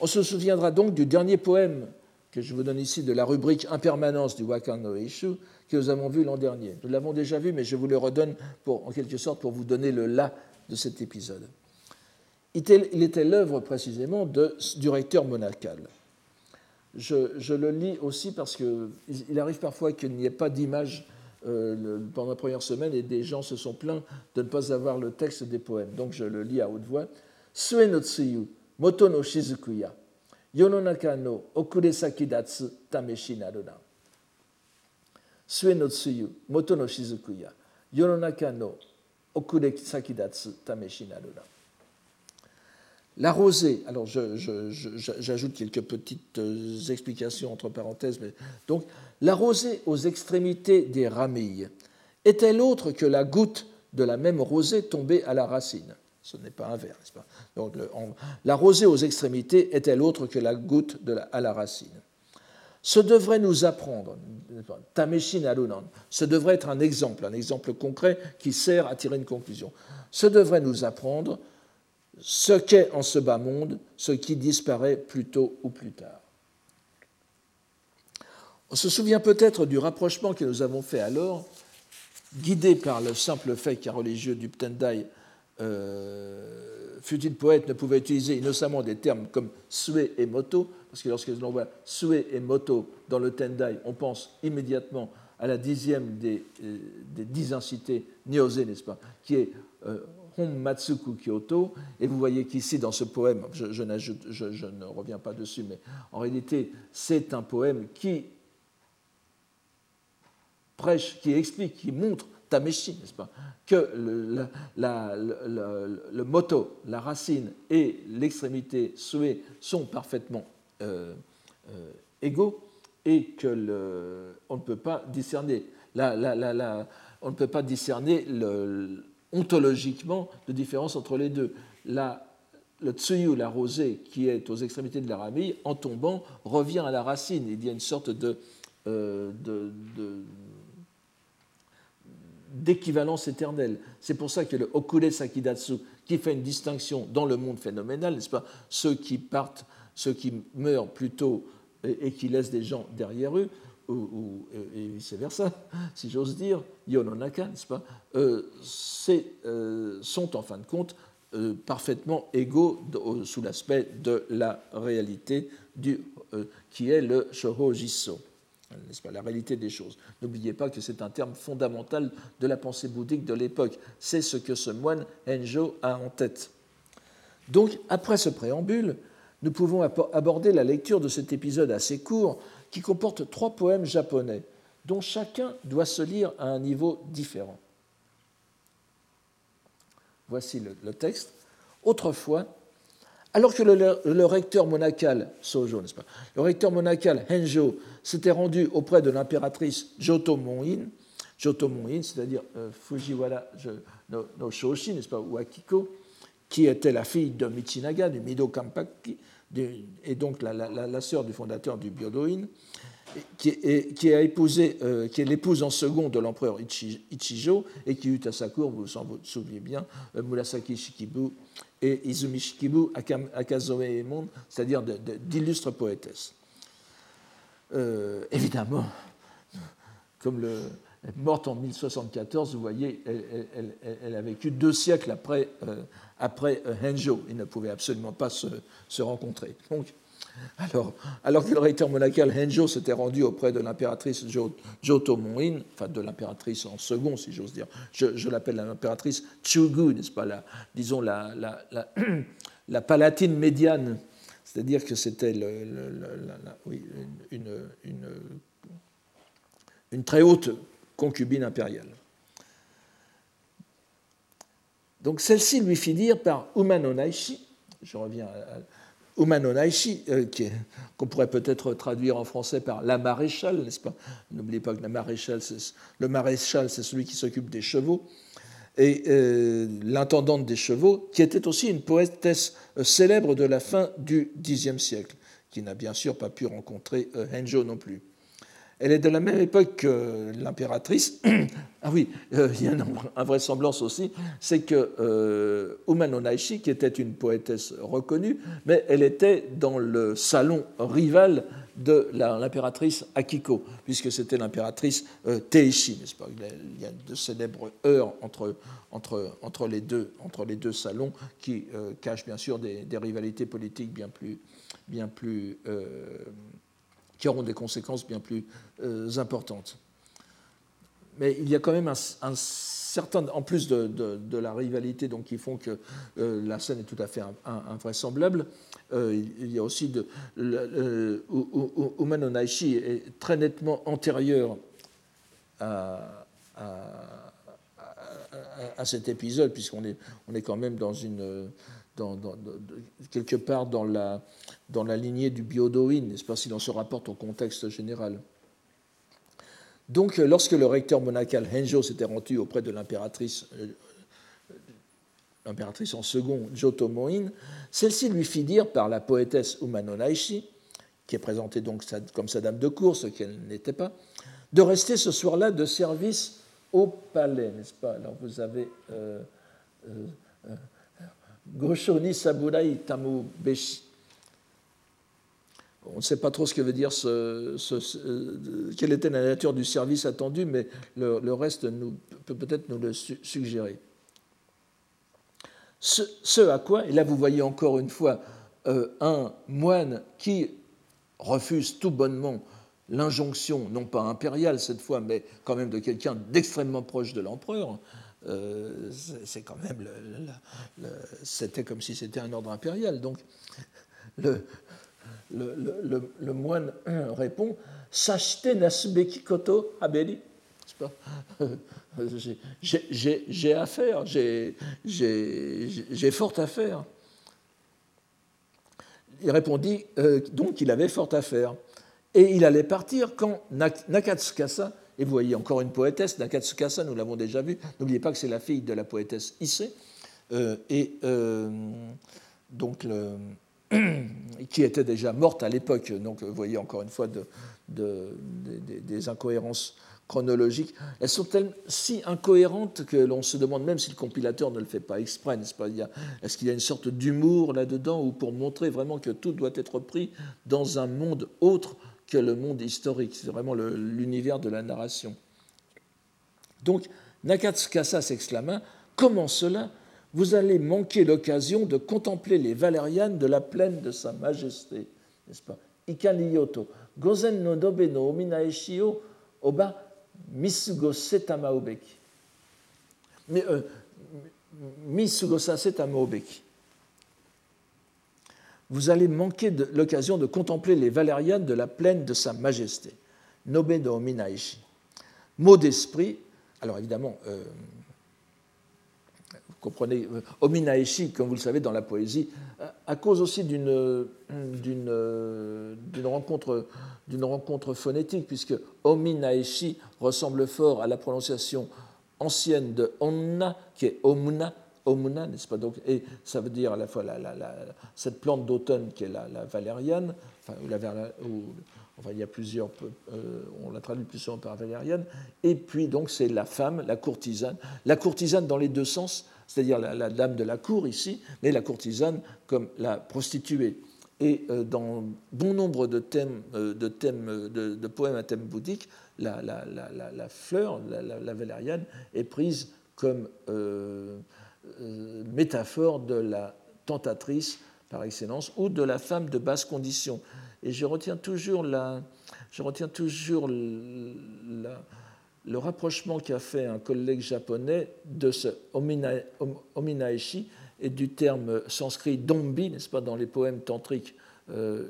On se souviendra donc du dernier poème que je vous donne ici de la rubrique Impermanence du Wakan no Eishu que nous avons vu l'an dernier. Nous l'avons déjà vu, mais je vous le redonne en quelque sorte pour vous donner le là de cet épisode. Il était l'œuvre précisément du recteur monacal. Je, le lis aussi parce qu'il arrive parfois qu'il n'y ait pas d'image euh, pendant la première semaine et des gens se sont plaints de ne pas avoir le texte des poèmes. Donc je le lis à haute voix. Sue no moto no shizukuya, yononaka no okuresaki datsu tameshi. 末の梅雨、元の雫や、世の中の遅れ先立つ試しなるな。La rosée, alors j'ajoute quelques petites euh, explications entre parenthèses, mais donc la rosée aux extrémités des ramilles est-elle autre que la goutte de la même rosée tombée à la racine ce n'est pas un verre, n'est-ce pas Donc, la rosée aux extrémités est-elle autre que la goutte à la racine Ce devrait nous apprendre, Tameshin Alunan, ce devrait être un exemple, un exemple concret qui sert à tirer une conclusion. Ce devrait nous apprendre ce qu'est en ce bas monde ce qui disparaît plus tôt ou plus tard. On se souvient peut-être du rapprochement que nous avons fait alors, guidé par le simple fait qu'un religieux du Ptendai euh, fut-il poète, ne pouvait utiliser innocemment des termes comme sue et moto, parce que lorsque l'on voit sue et moto dans le Tendai, on pense immédiatement à la dixième des, euh, dix incités Nyose, n'est-ce pas, qui est euh, Honmatsuku Kyoto. Et vous voyez qu'ici, dans ce poème, je, ne reviens pas dessus, mais en réalité, c'est un poème qui prêche, qui explique, qui montre Tameshi, n'est-ce pas Que le, moto, la racine et l'extrémité souhait sont parfaitement égaux et que le, on ne peut pas discerner, on ne peut pas discerner ontologiquement de différence entre les deux. La, le tsuyu, la rosée, qui est aux extrémités de la ramille, en tombant, revient à la racine. Il y a une sorte de, euh, d'équivalence éternelle. C'est pour ça que le Okure Sakidatsu, qui fait une distinction dans le monde phénoménal, n'est-ce pas Ceux qui partent, ceux qui meurent plutôt et, qui laissent des gens derrière eux, ou, et vice-versa, si j'ose dire, Yononaka, n'est-ce pas euh, euh, sont en fin de compte euh, parfaitement égaux sous l'aspect de la réalité du, qui est le Shoho Jisso n'est-ce pas, la réalité des choses. N'oubliez pas que c'est un terme fondamental de la pensée bouddhique de l'époque. C'est ce que ce moine Enjo a en tête. Donc, après ce préambule, nous pouvons aborder la lecture de cet épisode assez court qui comporte trois poèmes japonais, dont chacun doit se lire à un niveau différent. Voici le, texte. Autrefois, alors que le, recteur monacal, Sojo, n'est-ce pas? Le recteur monacal Henjo s'était rendu auprès de l'impératrice Joto Monin, Joto c'est-à-dire euh, Fujiwara no, no Shoshi, n'est-ce pas, ou Akiko, qui était la fille de Michinaga, du Mido Kampaki, et donc la, sœur du fondateur du Byodoin, qui, épousé, euh, qui est l'épouse en second de l'empereur Ichijo et qui eut à sa cour, vous vous souvenez bien, euh, Murasaki Shikibu et Izumi Shikibu Akazoe Emon, c'est-à-dire d'illustres poétesses. Euh, évidemment, comme le, morte en 1074, vous voyez, elle, a vécu deux siècles après, euh, après euh. Ils ne pouvaient absolument pas se, se rencontrer. Donc, alors, alors que le recteur monacal Henjo s'était rendu auprès de l'impératrice Joto Monin, enfin de l'impératrice en second, si j'ose dire, je, l'appelle l'impératrice Chugu, n'est-ce pas, la, disons la, la, la, palatine médiane, C'est-à-dire que c'était une, une, très haute concubine impériale. Donc celle-ci lui fit dire par Umano Naishi, je reviens à, Umano Naishi, euh, qu'on pourrait peut-être traduire en français par la maréchale, n'est-ce pas? N'oubliez pas que la maréchale, le maréchal, c'est celui qui s'occupe des chevaux et euh, l'intendante des chevaux, qui était aussi une poétesse euh, célèbre de la fin du Xe siècle, qui n'a bien sûr pas pu rencontrer euh, Henjo non plus. Elle est de la même époque que l'impératrice. ah oui, il y a une invraisemblance aussi, c'est que euh, Umano Naishi, qui était une poétesse reconnue, mais elle était dans le salon rival de l'impératrice Akiko, puisque c'était l'impératrice euh, Teishi, n'est-ce pas? Il y a de célèbres heures entre, entre, entre, les, deux, entre les deux salons qui euh, cachent bien sûr des, rivalités politiques bien plus, bien plus euh, qui auront des conséquences bien plus importantes. Mais il y a quand même un, certain, en plus de, la rivalité donc, qui font que la scène est tout à fait invraisemblable, euh, il y a aussi de. Umano Naishi est très nettement antérieur à, à, cet épisode, puisqu'on est, on est quand même dans une. Quelque part dans la, dans la lignée du Biodoin, n'est-ce pas, si l'on se rapporte au contexte général. Donc, lorsque le recteur monacal Henjo s'était rendu auprès de l'impératrice euh, l'impératrice en second Jotomoin, celle-ci lui fit dire par la poétesse Umano Naishi, qui est présentée donc comme sa dame de cour, ce qu'elle n'était pas, de rester ce soir-là de service au palais, n'est-ce pas? Alors vous avez euh, euh, euh Goshoni Saburai Tamu. On ne sait pas trop ce que veut dire euh, quelle était la nature du service attendu, mais le, reste peut peut-être nous le suggérer. Ce, à quoi, et là vous voyez encore une fois euh, un moine qui refuse tout bonnement l'injonction, non pas impériale cette fois, mais quand même de quelqu'un d'extrêmement proche de l'empereur. Euh, c'est quand même, c'était comme si c'était un ordre impérial. Donc le, moine répond Sashite nasubeki koto abeli. j'ai affaire, j'ai fort à faire. Il répondit euh, donc qu'il avait fort à faire. Et il allait partir quand Nakatsukasa, et vous voyez encore une poétesse, Nakatsukasa, nous l'avons déjà vu, n'oubliez pas que c'est la fille de la poétesse Issei, euh, et euh, donc qui était déjà morte à l'époque. Donc vous voyez encore une fois des incohérences chronologiques, elles sont si incohérentes que l'on se demande même si le compilateur ne le fait pas exprès, n'est-ce pas? Est-ce qu'il y a une sorte d'humour là-dedans ou pour montrer vraiment que tout doit être pris dans un monde autre que le monde historique C'est vraiment l'univers de la narration. Donc, Nakatsukasa s'exclama Comment cela? Vous allez manquer l'occasion de contempler les Valérianes de la plaine de Sa Majesté, n'est-ce pas? Ikaniyoto, Gozen no dobe no ominaeshio oba Misugosa Tamaobeki. Euh, Vous allez manquer l'occasion de contempler les Valérianes de la plaine de Sa Majesté. Nobe no Minaishi. Mot d'esprit, alors évidemment, euh, vous comprenez, euh, Ominaeshi, comme vous le savez dans la poésie, à cause aussi d'une rencontre phonétique, puisque Ominaeshi ressemble fort à la prononciation ancienne de Onna, qui est Omuna, Omuna, n'est-ce pas? Donc, Et ça veut dire à la fois cette plante d'automne qui est la, valériane, enfin, il y a plusieurs, euh, on la traduit plus souvent par valériane, et puis donc c'est la femme, la courtisane, la courtisane dans les deux sens, c'est-à-dire la, dame de la cour ici, mais la courtisane comme la prostituée. Et euh, dans bon nombre de thèmes, euh, de, thèmes de, poèmes à thème bouddhique, la, fleur, la, valériane, est prise comme métaphore de la tentatrice par excellence ou de la femme de basse condition. Et je retiens toujours, la, je retiens toujours le rapprochement qu'a fait un collègue japonais de ce ominaeshi et du terme sanskrit dombi, n'est-ce pas, dans les poèmes tantriques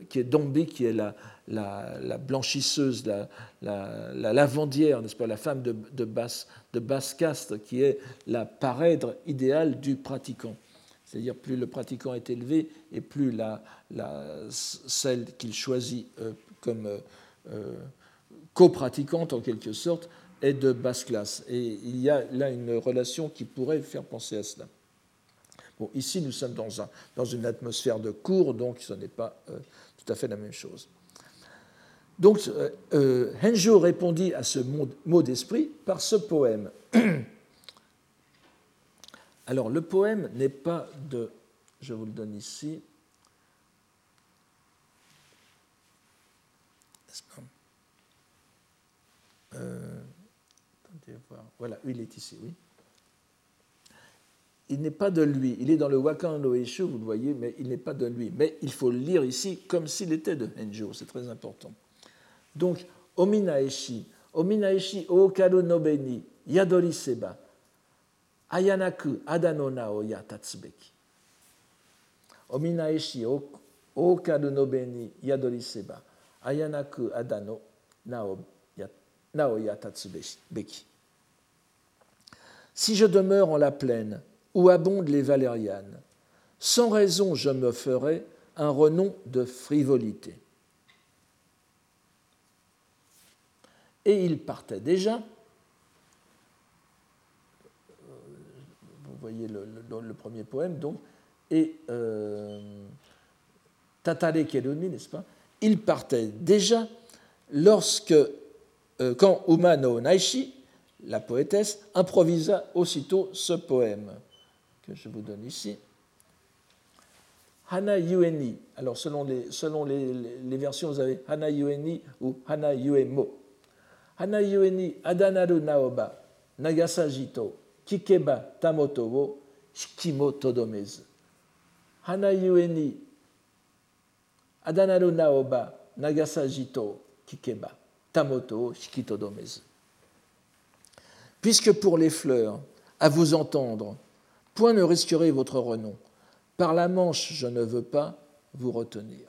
qui est Dombi, qui est la, la, blanchisseuse, la, la, lavandière, n'est-ce pas, la femme de, basse, caste, qui est la parèdre idéale du pratiquant. C'est-à-dire plus le pratiquant est élevé et plus celle qu'il choisit euh, comme euh, euh, copratiquante en quelque sorte est de basse classe. Et il y a là une relation qui pourrait faire penser à cela. Ici, nous sommes dans, un, dans une atmosphère de cours, donc ce n'est pas tout à fait la même chose. Donc, euh, Henjo répondit à ce mot d'esprit par ce poème. Alors, le poème n'est pas de. Je vous le donne ici. Euh, voilà, il est ici, oui. Il n'est pas de lui. Il est dans le Wakan no Eshu, vous le voyez, mais il n'est pas de lui. Mais il faut le lire ici comme s'il était de Henjo. C'est très important. Donc, Ominaeshi, Ominaeshi Okaru Nobeni, Yadori Seba, Ayanaku Adano Nao Ya Tatsubeki. Ominaeshi Okaru Nobeni, Yadori Seba, Ayanaku Adano Nao Ya Tatsubeki. Si je demeure en la plaine où abondent les valérianes, sans raison je me ferai un renom de frivolité. Et il partait déjà. Vous voyez le, le, premier poème, donc. Et euh, Keloni, n'est-ce pas? Il partait déjà lorsque, euh, quand Umano Naishi, la poétesse, improvisa aussitôt ce poème que je vous donne ici. Hana Yueni. Alors, selon les, selon les, versions, vous avez Hana Yueni ou Hana Yuemo. Hanayue ni adanaru naoba nagasajito kikeba tamoto wo shikimo todomezu. Hanayue ni adanaru naoba nagasajito kikeba tamoto wo shikitodomezu. Puisque pour les fleurs, à vous entendre, point ne risquerez votre renom. Par la manche, je ne veux pas vous retenir.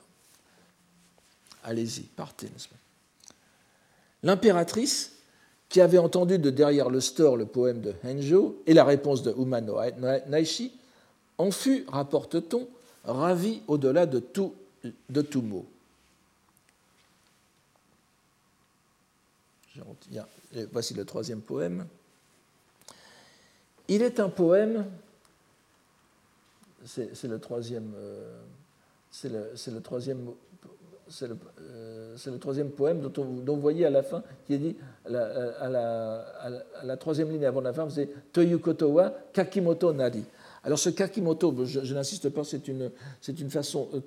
Allez-y, partez, L'impératrice, qui avait entendu de derrière le store le poème de Henjo et la réponse de Umano Naishi, en fut, rapporte-t-on, ravie au-delà de tout, de tout mot. Voici le troisième poème. Il est un poème, c'est le troisième, poème dont, vous voyez à la fin, qui est dit à la, troisième ligne avant la fin, c'est Toyukoto wa Kakimoto Nari. Alors ce Kakimoto, je, n'insiste pas, c'est une, façon euh,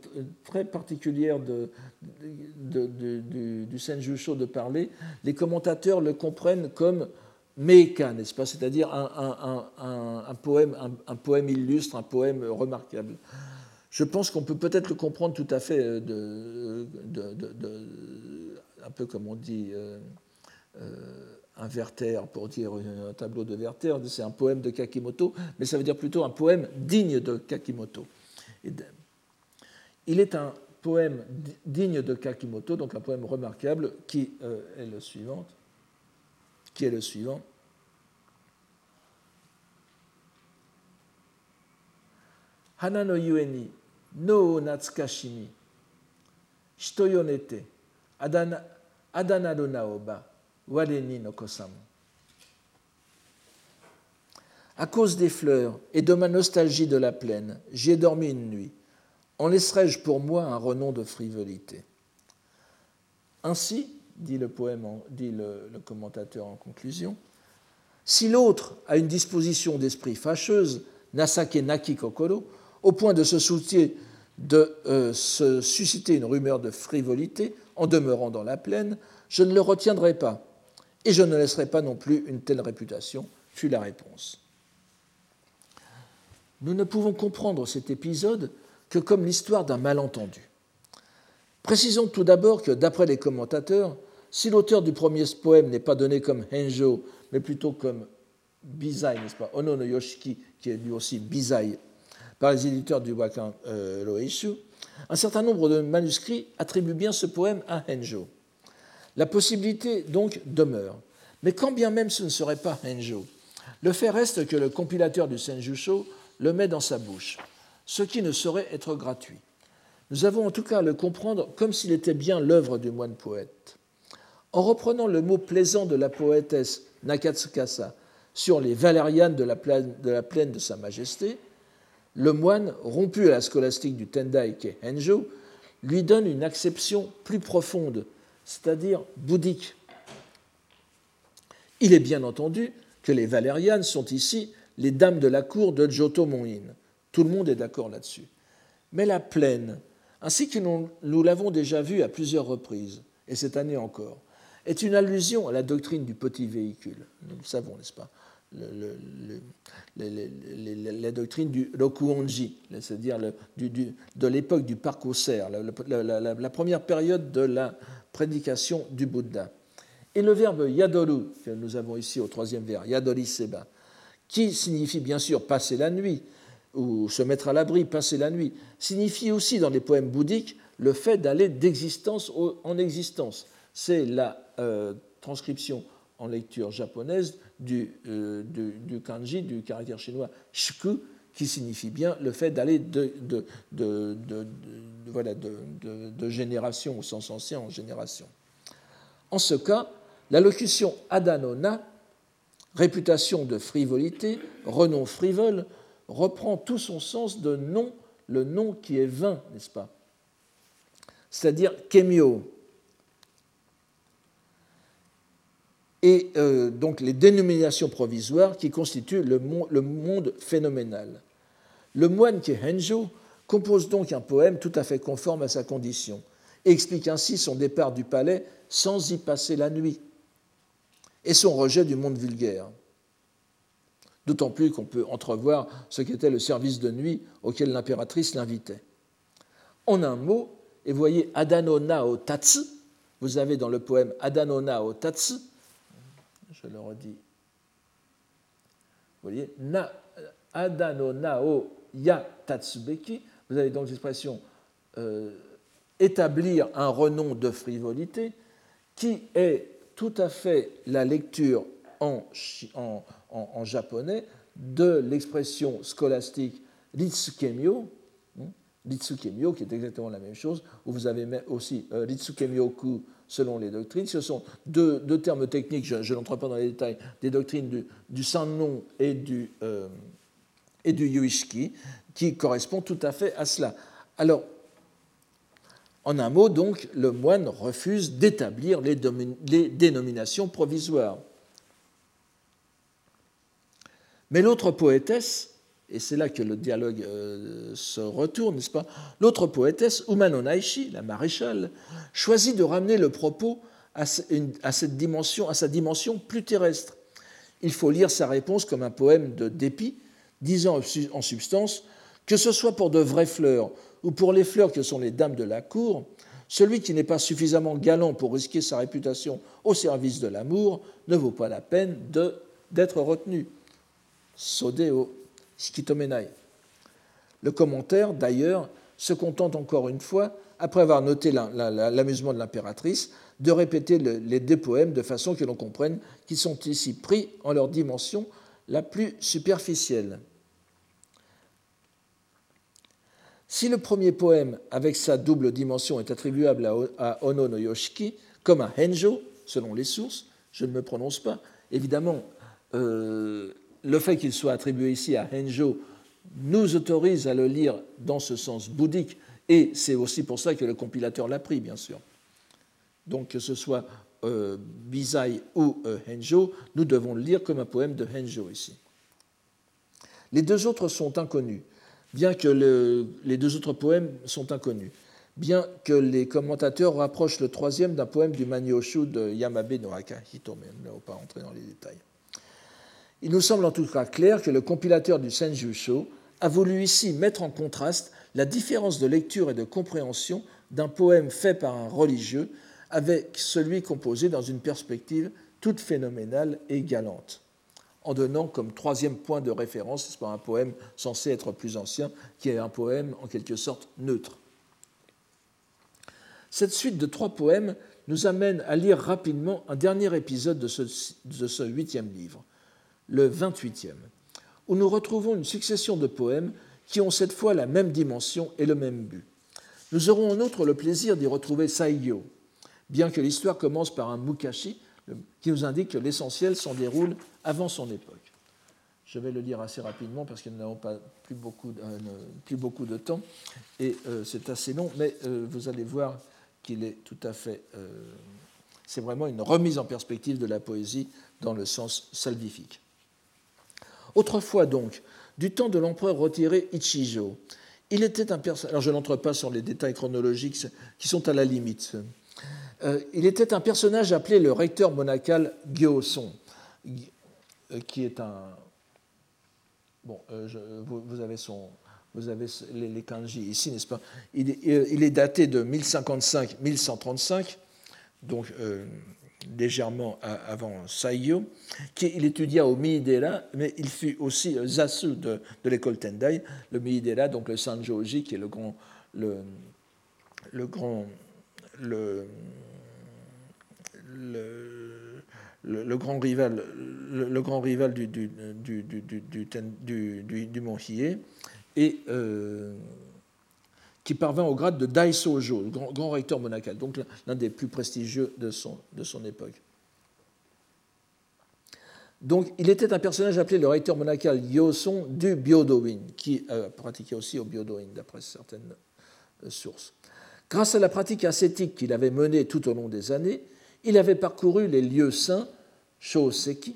très particulière du, du Senjusho de parler. Les commentateurs le comprennent comme n'est-ce pas? C'est-à-dire un, poème, illustre, un poème remarquable je pense qu'on peut peut-être le comprendre tout à fait, euh, un peu comme on dit euh, euh, un Werther pour dire un tableau de Werther, c'est un poème de Kakimoto, mais ça veut dire plutôt un poème digne de Kakimoto. Il est un poème digne de Kakimoto, donc un poème remarquable qui est le suivant. Hana no yueni no natsukashimi, shitoyonete, adana, adanaru naoba, wareni no kosamu. À cause des fleurs et de ma nostalgie de la plaine, j'y ai dormi une nuit. En laisserai-je pour moi un renom de frivolité? Ainsi, dit le poème, dit le, le commentateur en conclusion, si l'autre a une disposition d'esprit fâcheuse, nasake naki kokoro, au point de se soucier de euh, se susciter une rumeur de frivolité en demeurant dans la plaine, je ne le retiendrai pas, et je ne laisserai pas non plus une telle réputation, fut la réponse. Nous ne pouvons comprendre cet épisode que comme l'histoire d'un malentendu. Précisons tout d'abord que, d'après les commentateurs, si l'auteur du premier poème n'est pas donné comme Henjo, mais plutôt comme Bizai, n'est-ce pas, Ono Yoshiki, qui est lui aussi Bizai par les éditeurs du Wakan euh, Un certain nombre de manuscrits attribuent bien ce poème à Henjo. La possibilité donc demeure. Mais quand bien même ce ne serait pas Henjo, le fait reste que le compilateur du Senjusho le met dans sa bouche, ce qui ne saurait être gratuit. Nous avons en tout cas à le comprendre comme s'il était bien l'œuvre du moine poète. En reprenant le mot plaisant de la poétesse Nakatsukasa sur les valérianes de, la plaine de Sa Majesté, le moine, rompu à la scolastique du Tendai qu'est Henjo, lui donne une acception plus profonde, c'est-à-dire bouddhique. Il est bien entendu que les valérianes sont ici les dames de la cour de Joto Monin. Tout le monde est d'accord là-dessus. Mais la plaine, ainsi que nous, l'avons déjà vu à plusieurs reprises, et cette année encore, est une allusion à la doctrine du petit véhicule. Nous le savons, n'est-ce pas? La doctrine du Rokuonji, c'est-à-dire de l'époque du parc au cerf, la, première période de la prédication du Bouddha. Et le verbe yadoru, que nous avons ici au troisième vers, yadori seba, qui signifie bien sûr passer la nuit, ou se mettre à l'abri, passer la nuit, signifie aussi dans les poèmes bouddhiques le fait d'aller d'existence en existence. C'est la euh, transcription en lecture japonaise euh, du, kanji, du caractère chinois shiku, qui signifie bien le fait d'aller de, voilà, de, génération au sens ancien en génération. En ce cas, la locution adanona, réputation de frivolité, renom frivole, reprend tout son sens de nom, le nom qui est vain, n'est-ce pas? C'est-à-dire kemio, et euh, donc les dénominations provisoires qui constituent le, monde phénoménal. Le moine qui compose donc un poème tout à fait conforme à sa condition et explique ainsi son départ du palais sans y passer la nuit et son rejet du monde vulgaire. D'autant plus qu'on peut entrevoir ce qu'était le service de nuit auquel l'impératrice l'invitait. En un mot, et voyez Adanona o Tatsu, vous avez dans le poème Adanona o Tatsu je le redis. Vous voyez, na, adano nao ya tatsubeki, vous avez donc l'expression euh, établir un renom de frivolité qui est tout à fait la lecture en, japonais de l'expression scolastique ritsukemyo, hein, qui est exactement la même chose, où vous avez aussi euh, ritsukemyoku selon les doctrines. Ce sont deux, termes techniques, je, n'entre pas dans les détails, des doctrines du, du Sannon et du, euh, du Yuishiki, qui correspondent tout à fait à cela. Alors, en un mot, donc, le moine refuse d'établir les, les dénominations provisoires. Mais l'autre poétesse, et c'est là que le dialogue euh, se retourne, n'est-ce pas? L'autre poétesse, Umano Naishi, la maréchale, choisit de ramener le propos à, cette dimension, à sa dimension plus terrestre. Il faut lire sa réponse comme un poème de dépit, disant en substance que ce soit pour de vraies fleurs ou pour les fleurs que sont les dames de la cour, celui qui n'est pas suffisamment galant pour risquer sa réputation au service de l'amour ne vaut pas la peine d'être retenu. Sodeo le commentaire, d'ailleurs, se contente encore une fois, après avoir noté l'amusement de l'impératrice, de répéter les deux poèmes de façon que l'on comprenne qu'ils sont ici pris en leur dimension la plus superficielle. Si le premier poème, avec sa double dimension, est attribuable à Ono no Yoshiki, comme à Henjo, selon les sources, je ne me prononce pas, évidemment, euh, le fait qu'il soit attribué ici à Henjo nous autorise à le lire dans ce sens bouddhique, et c'est aussi pour ça que le compilateur l'a pris, bien sûr. Donc que ce soit euh, Bizai ou euh, Henjo, nous devons le lire comme un poème de Henjo ici. Les deux autres sont inconnus, bien que les deux autres poèmes sont inconnus, bien que les commentateurs rapprochent le troisième d'un poème du Manyoshu de Yamabe no mais on ne va pas entrer dans les détails. Il nous semble en tout cas clair que le compilateur du Senjusho a voulu ici mettre en contraste la différence de lecture et de compréhension d'un poème fait par un religieux avec celui composé dans une perspective toute phénoménale et galante, en donnant comme troisième point de référence, c'est pas un poème censé être plus ancien, qui est un poème en quelque sorte neutre. Cette suite de trois poèmes nous amène à lire rapidement un dernier épisode de ce, de ce huitième livre, le 28e, où nous retrouvons une succession de poèmes qui ont cette fois la même dimension et le même but. Nous aurons en outre le plaisir d'y retrouver Saigyo, bien que l'histoire commence par un mukashi qui nous indique que l'essentiel s'en déroule avant son époque. Je vais le lire assez rapidement parce que nous n'avons pas plus beaucoup, de, euh, plus beaucoup de temps et euh, c'est assez long, mais euh, vous allez voir qu'il est tout à fait. c'est vraiment une remise en perspective de la poésie dans le sens salvifique. Autrefois donc, du temps de l'empereur retiré Ichijo, il était un personnage. Alors je n'entre pas sur les détails chronologiques qui sont à la limite. il était un personnage appelé le recteur monacal Gyoson, qui est un, Bon, euh, vous, avez son, vous avez les, kanji ici, n'est-ce pas? Il est, daté de 1055-1135, donc euh, légèrement avant Saiyo, qui il étudia au Miidera, mais il fut aussi euh, zasu de, l'école Tendai, le Miidera, donc le Sanjoji, qui est le grand, le, le grand, le, le grand rival, le, grand rival du, du, du, du, du et euh, qui parvint au grade de Daisojo, le grand, grand recteur monacal, donc l'un des plus prestigieux de son, de son époque. Donc, il était un personnage appelé le recteur monacal Yoson du Byodoin, qui a pratiqué aussi au Byodoin, d'après certaines euh, sources. Grâce à la pratique ascétique qu'il avait menée tout au long des années, il avait parcouru les lieux saints, Shoseki,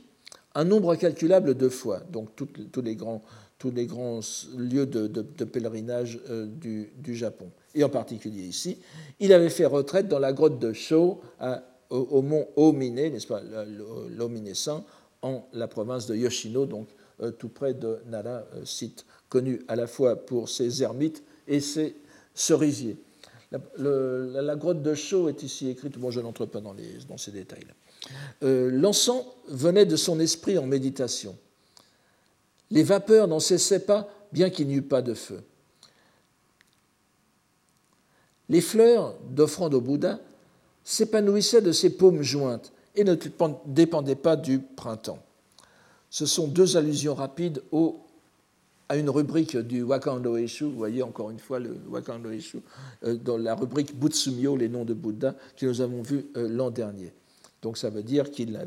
un nombre incalculable de fois, donc tous les grands, tous les grands lieux de, pèlerinage euh, du, Japon, et en particulier ici. Il avait fait retraite dans la grotte de Sho, au, mont Omine, n'est-ce pas, l'Omine-san, en la province de Yoshino, donc euh, tout près de Nara, euh, site connu à la fois pour ses ermites et ses cerisiers. La, grotte de Chaux est ici écrite, bon, je n'entre pas dans, ces détails. L'encens venait de son esprit en méditation. Les vapeurs n'en cessaient pas, bien qu'il n'y eût pas de feu. Les fleurs d'offrande au Bouddha s'épanouissaient de ses paumes jointes et ne dépendaient pas du printemps. Ce sont deux allusions rapides à une rubrique du Wakando Eshu, vous voyez encore une fois le Wakando Eshu, euh, dans la rubrique Butsumyo, les noms de Bouddha, que nous avons vu euh, l'an dernier. Donc ça veut dire qu'il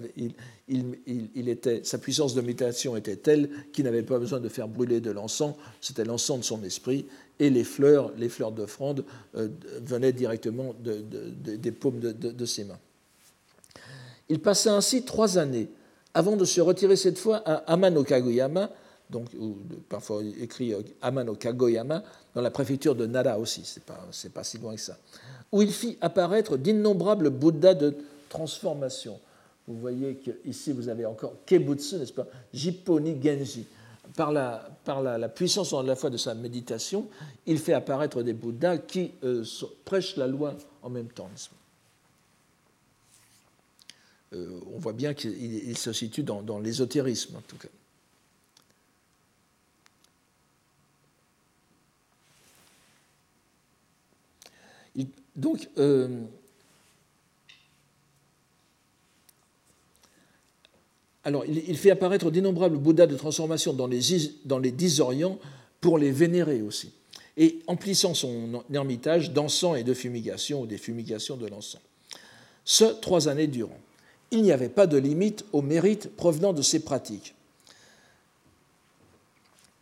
il, était, sa puissance de méditation était telle qu'il n'avait pas besoin de faire brûler de l'encens, c'était l'encens de son esprit, et les fleurs, les fleurs d'offrande euh, venaient directement des paumes de, ses mains. Il passa ainsi trois années avant de se retirer cette fois à Amano Kagoyama, donc, ou parfois écrit euh, Amano Kagoyama, dans la préfecture de Nara aussi, c'est pas, pas si loin que ça, où il fit apparaître d'innombrables Bouddhas de transformation. Vous voyez qu'ici, vous avez encore Kebutsu, n'est-ce pas Jipponi Genji. Par, la, par la, puissance à la fois de sa méditation, il fait apparaître des Bouddhas qui euh, prêchent la loi en même temps. Euh, on voit bien qu'il se situe dans, l'ésotérisme, en tout cas. donc, euh, alors, il, fait apparaître d'innombrables Bouddhas de transformation dans les, dans dix Orients pour les vénérer aussi, et emplissant son ermitage d'encens et de fumigation ou des fumigations de l'encens. Ce, trois années durant. Il n'y avait pas de limite au mérite provenant de ces pratiques.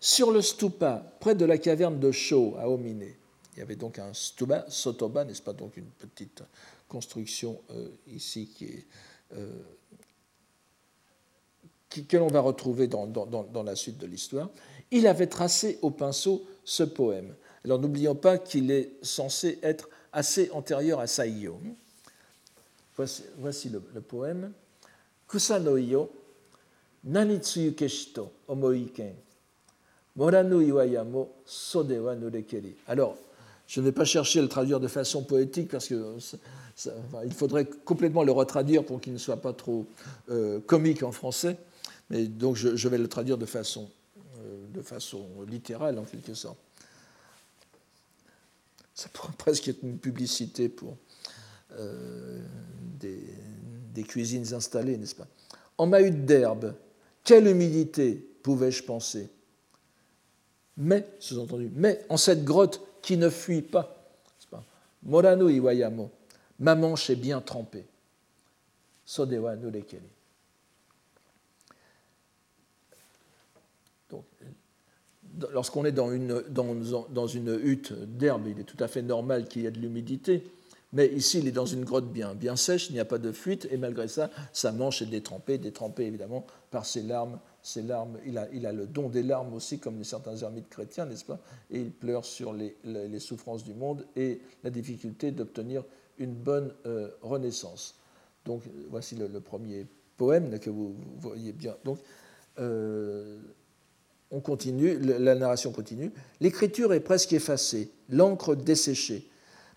Sur le stupa, près de la caverne de Sho à Omine, il y avait donc un stupa, sotoba, n'est-ce pas, donc une petite construction euh, ici qui est, euh, que l'on va retrouver dans, la suite de l'histoire. Il avait tracé au pinceau ce poème. Alors n'oublions pas qu'il est censé être assez antérieur à Saiyo. Voici, le, poème. Kusanoyo, nanitsuyu keshito omoiken, moranu iwayamo sodewa nurekeri. Alors, je ne vais pas chercher à le traduire de façon poétique parce que faudrait complètement le retraduire pour qu'il ne soit pas trop euh, comique en français. Mais donc je, vais le traduire de façon, euh, de façon littérale en quelque sorte. Ça pourrait presque être une publicité pour, des, cuisines installées, n'est-ce pas? En mahut d'herbe, quelle humidité pouvais-je penser? Mais, sous-entendu, mais en cette grotte qui ne fuit pas, Morano Iwayamo, ma manche est bien trempée. Sodewa Nurekeli. Lorsqu'on est dans une, dans, une hutte d'herbe, il est tout à fait normal qu'il y ait de l'humidité. Mais ici, il est dans une grotte bien, bien sèche, il n'y a pas de fuite, et malgré ça, sa manche est détrempée, détrempée évidemment par ses larmes. Ses larmes il, a, il a le don des larmes aussi, comme certains ermites chrétiens, n'est-ce pas? Et il pleure sur les, les, souffrances du monde et la difficulté d'obtenir une bonne euh, renaissance. Donc, voici le, premier poème que vous, voyez bien. Donc, euh, on continue, la narration continue. L'écriture est presque effacée, l'encre desséchée.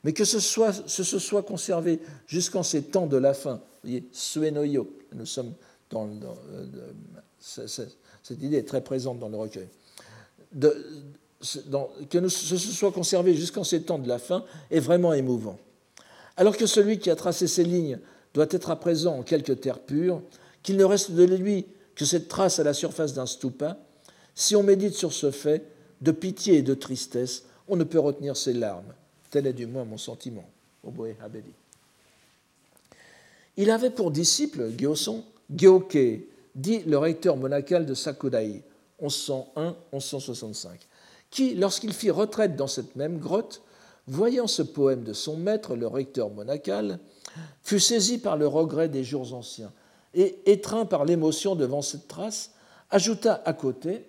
Mais que ce, soit, soit conservé jusqu'en ces temps de la fin, vous voyez, suenoyo, nous sommes dans, euh, cette idée est très présente dans le recueil. Que ce soit conservé jusqu'en ces temps de la fin est vraiment émouvant. Alors que celui qui a tracé ces lignes doit être à présent en quelque terre pure, qu'il ne reste de lui que cette trace à la surface d'un stupa, si on médite sur ce fait, de pitié et de tristesse, on ne peut retenir ses larmes. Tel est du moins mon sentiment. Oboe Habeli. Il avait pour disciple Gyoson, Gyoke, dit le recteur monacal de Sakudai, 1101-1165, qui, lorsqu'il fit retraite dans cette même grotte, voyant ce poème de son maître, le recteur monacal, fut saisi par le regret des jours anciens et, étreint par l'émotion devant cette trace, ajouta à côté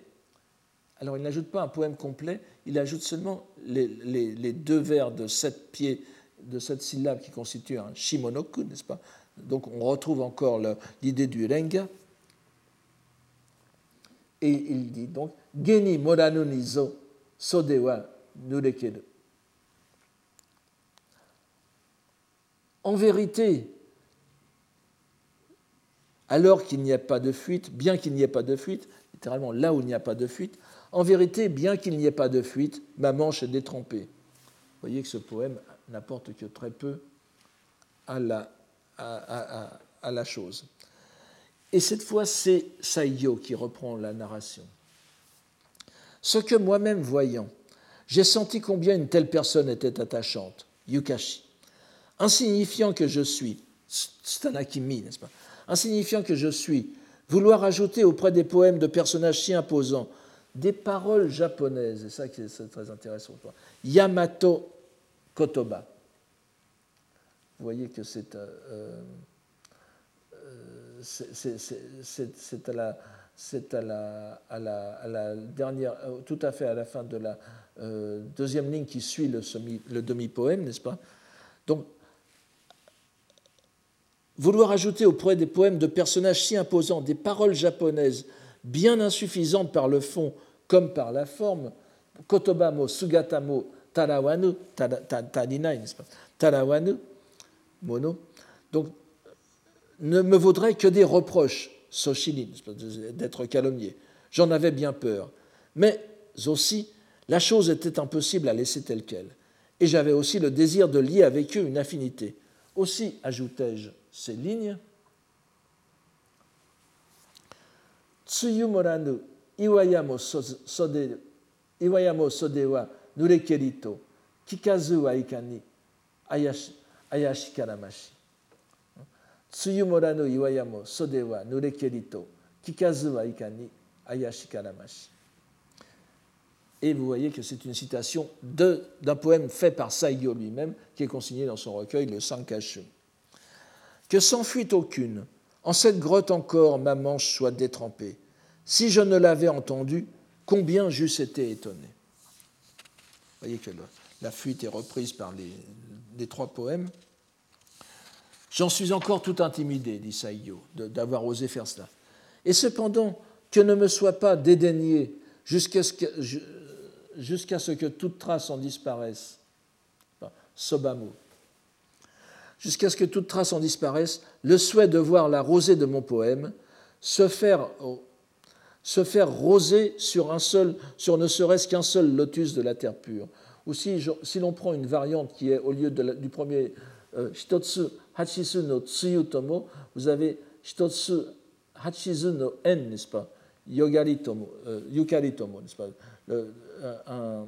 alors il n'ajoute pas un poème complet, il ajoute seulement les, deux vers de sept pieds, de sept syllabes qui constituent un shimonoku, n'est-ce pas? Donc on retrouve encore l'idée du renga. Et il dit donc Geni moranu nizo sodewa nurekeru. En vérité, alors qu'il n'y a pas de fuite, bien qu'il n'y ait pas de fuite, littéralement là où il n'y a pas de fuite, en vérité, bien qu'il n'y ait pas de fuite, ma manche est détrempée. Vous voyez que ce poème n'apporte que très peu à la, à, la chose. Et cette fois, c'est Saiyo qui reprend la narration. Ce que moi-même voyant, j'ai senti combien une telle personne était attachante, Yukashi. Insignifiant que je suis, Stanakimi, n'est-ce pas? Insignifiant que je suis, vouloir ajouter auprès des poèmes de personnages si imposants des paroles japonaises, et ça qui est très intéressant. Yamato Kotoba. Vous voyez que c'est euh, euh, c'est à la c'est dernière, euh, tout à fait à la fin de la deuxième ligne qui suit le demi-poème, n'est-ce pas? Donc, vouloir ajouter auprès des poèmes de personnages si imposants des paroles japonaises bien insuffisante par le fond comme par la forme, Kotobamo, Sugatamo, Tarawanu, pas Tarawanu, mono. Donc, ne me vaudrait que des reproches, Soshini, d'être calomnié. J'en avais bien peur. Mais aussi, la chose était impossible à laisser telle qu'elle. Et j'avais aussi le désir de lier avec eux une affinité. Aussi, ajoutai-je ces lignes, Tsuyumoranu iwayamo iwayamo sode wa nurekeri to kikazu wa ikani ayashi, ayashi karamashi. Tsuyumoranu iwayamo sode wa nurekeri to kikazu wa ikani ayashi karamashi. Et vous voyez que c'est une citation d'un poème fait par Saiyo lui-même, qui est consigné dans son recueil, le Sankashu. Que sans fuite aucune, en cette grotte encore, ma manche soit détrempée. Si je ne l'avais entendu, combien j'eusse été étonné. Vous voyez que la fuite est reprise par les, trois poèmes. J'en suis encore tout intimidé, dit Saïyo, d'avoir osé faire cela. Et cependant, que ne me soit pas dédaigné jusqu'à ce, que toute trace en disparaisse. Jusqu'à ce que toute trace en disparaisse, le souhait de voir la rosée de mon poème se faire, se faire roser sur, un seul, sur ne serait-ce qu'un seul lotus de la terre pure. Ou si, l'on prend une variante qui est, au lieu du premier euh, vous avez En, n'est-ce pas? Euh, n'est-ce pas? Un,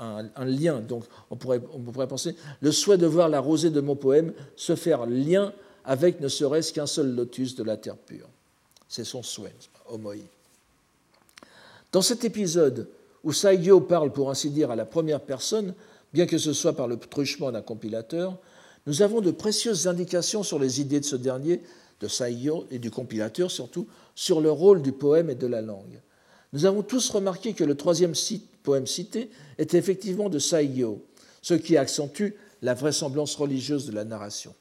un, lien. Donc on pourrait, on pourrait penser le souhait de voir la rosée de mon poème se faire lien avec ne serait-ce qu'un seul lotus de la terre pure. C'est son souhait, Dans cet épisode où Saigyo parle pour ainsi dire à la première personne, bien que ce soit par le truchement d'un compilateur, nous avons de précieuses indications sur les idées de ce dernier, de Saigyo et du compilateur surtout, sur le rôle du poème et de la langue. Nous avons tous remarqué que le troisième poème cité est effectivement de Saigyo, ce qui accentue la vraisemblance religieuse de la narration.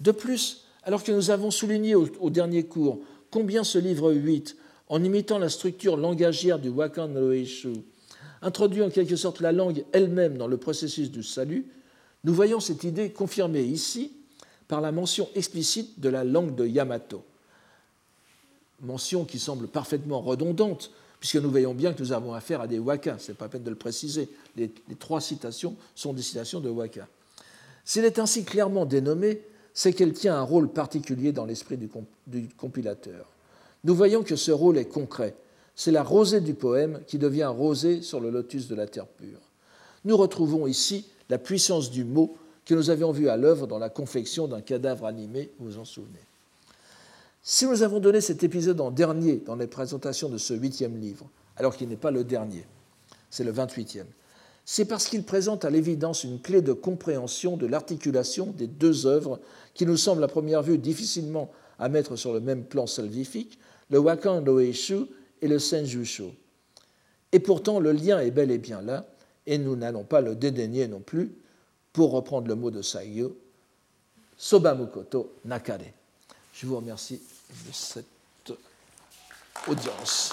De plus, alors que nous avons souligné au, dernier cours combien ce livre 8, en imitant la structure langagière du Wakan no introduit en quelque sorte la langue elle-même dans le processus du salut, nous voyons cette idée confirmée ici par la mention explicite de la langue de Yamato. Mention qui semble parfaitement redondante, puisque nous voyons bien que nous avons affaire à des waka, ce n'est pas peine de le préciser. Les, les, trois citations sont des citations de waka. S'il est ainsi clairement dénommé, c'est qu'elle tient un rôle particulier dans l'esprit du, compilateur. Nous voyons que ce rôle est concret, c'est la rosée du poème qui devient rosée sur le lotus de la terre pure. Nous retrouvons ici la puissance du mot que nous avions vu à l'œuvre dans la confection d'un cadavre animé, vous vous en souvenez. Si nous avons donné cet épisode en dernier dans les présentations de ce huitième livre, alors qu'il n'est pas le dernier, c'est le 28e, c'est parce qu'il présente à l'évidence une clé de compréhension de l'articulation des deux œuvres qui nous semblent à première vue difficilement à mettre sur le même plan salvifique, le Wakan no Eishu et le Senjusho. Et pourtant, le lien est bel et bien là, et nous n'allons pas le dédaigner non plus, pour reprendre le mot de Saigyo, Sobamukoto Nakare. Je vous remercie de cette audience.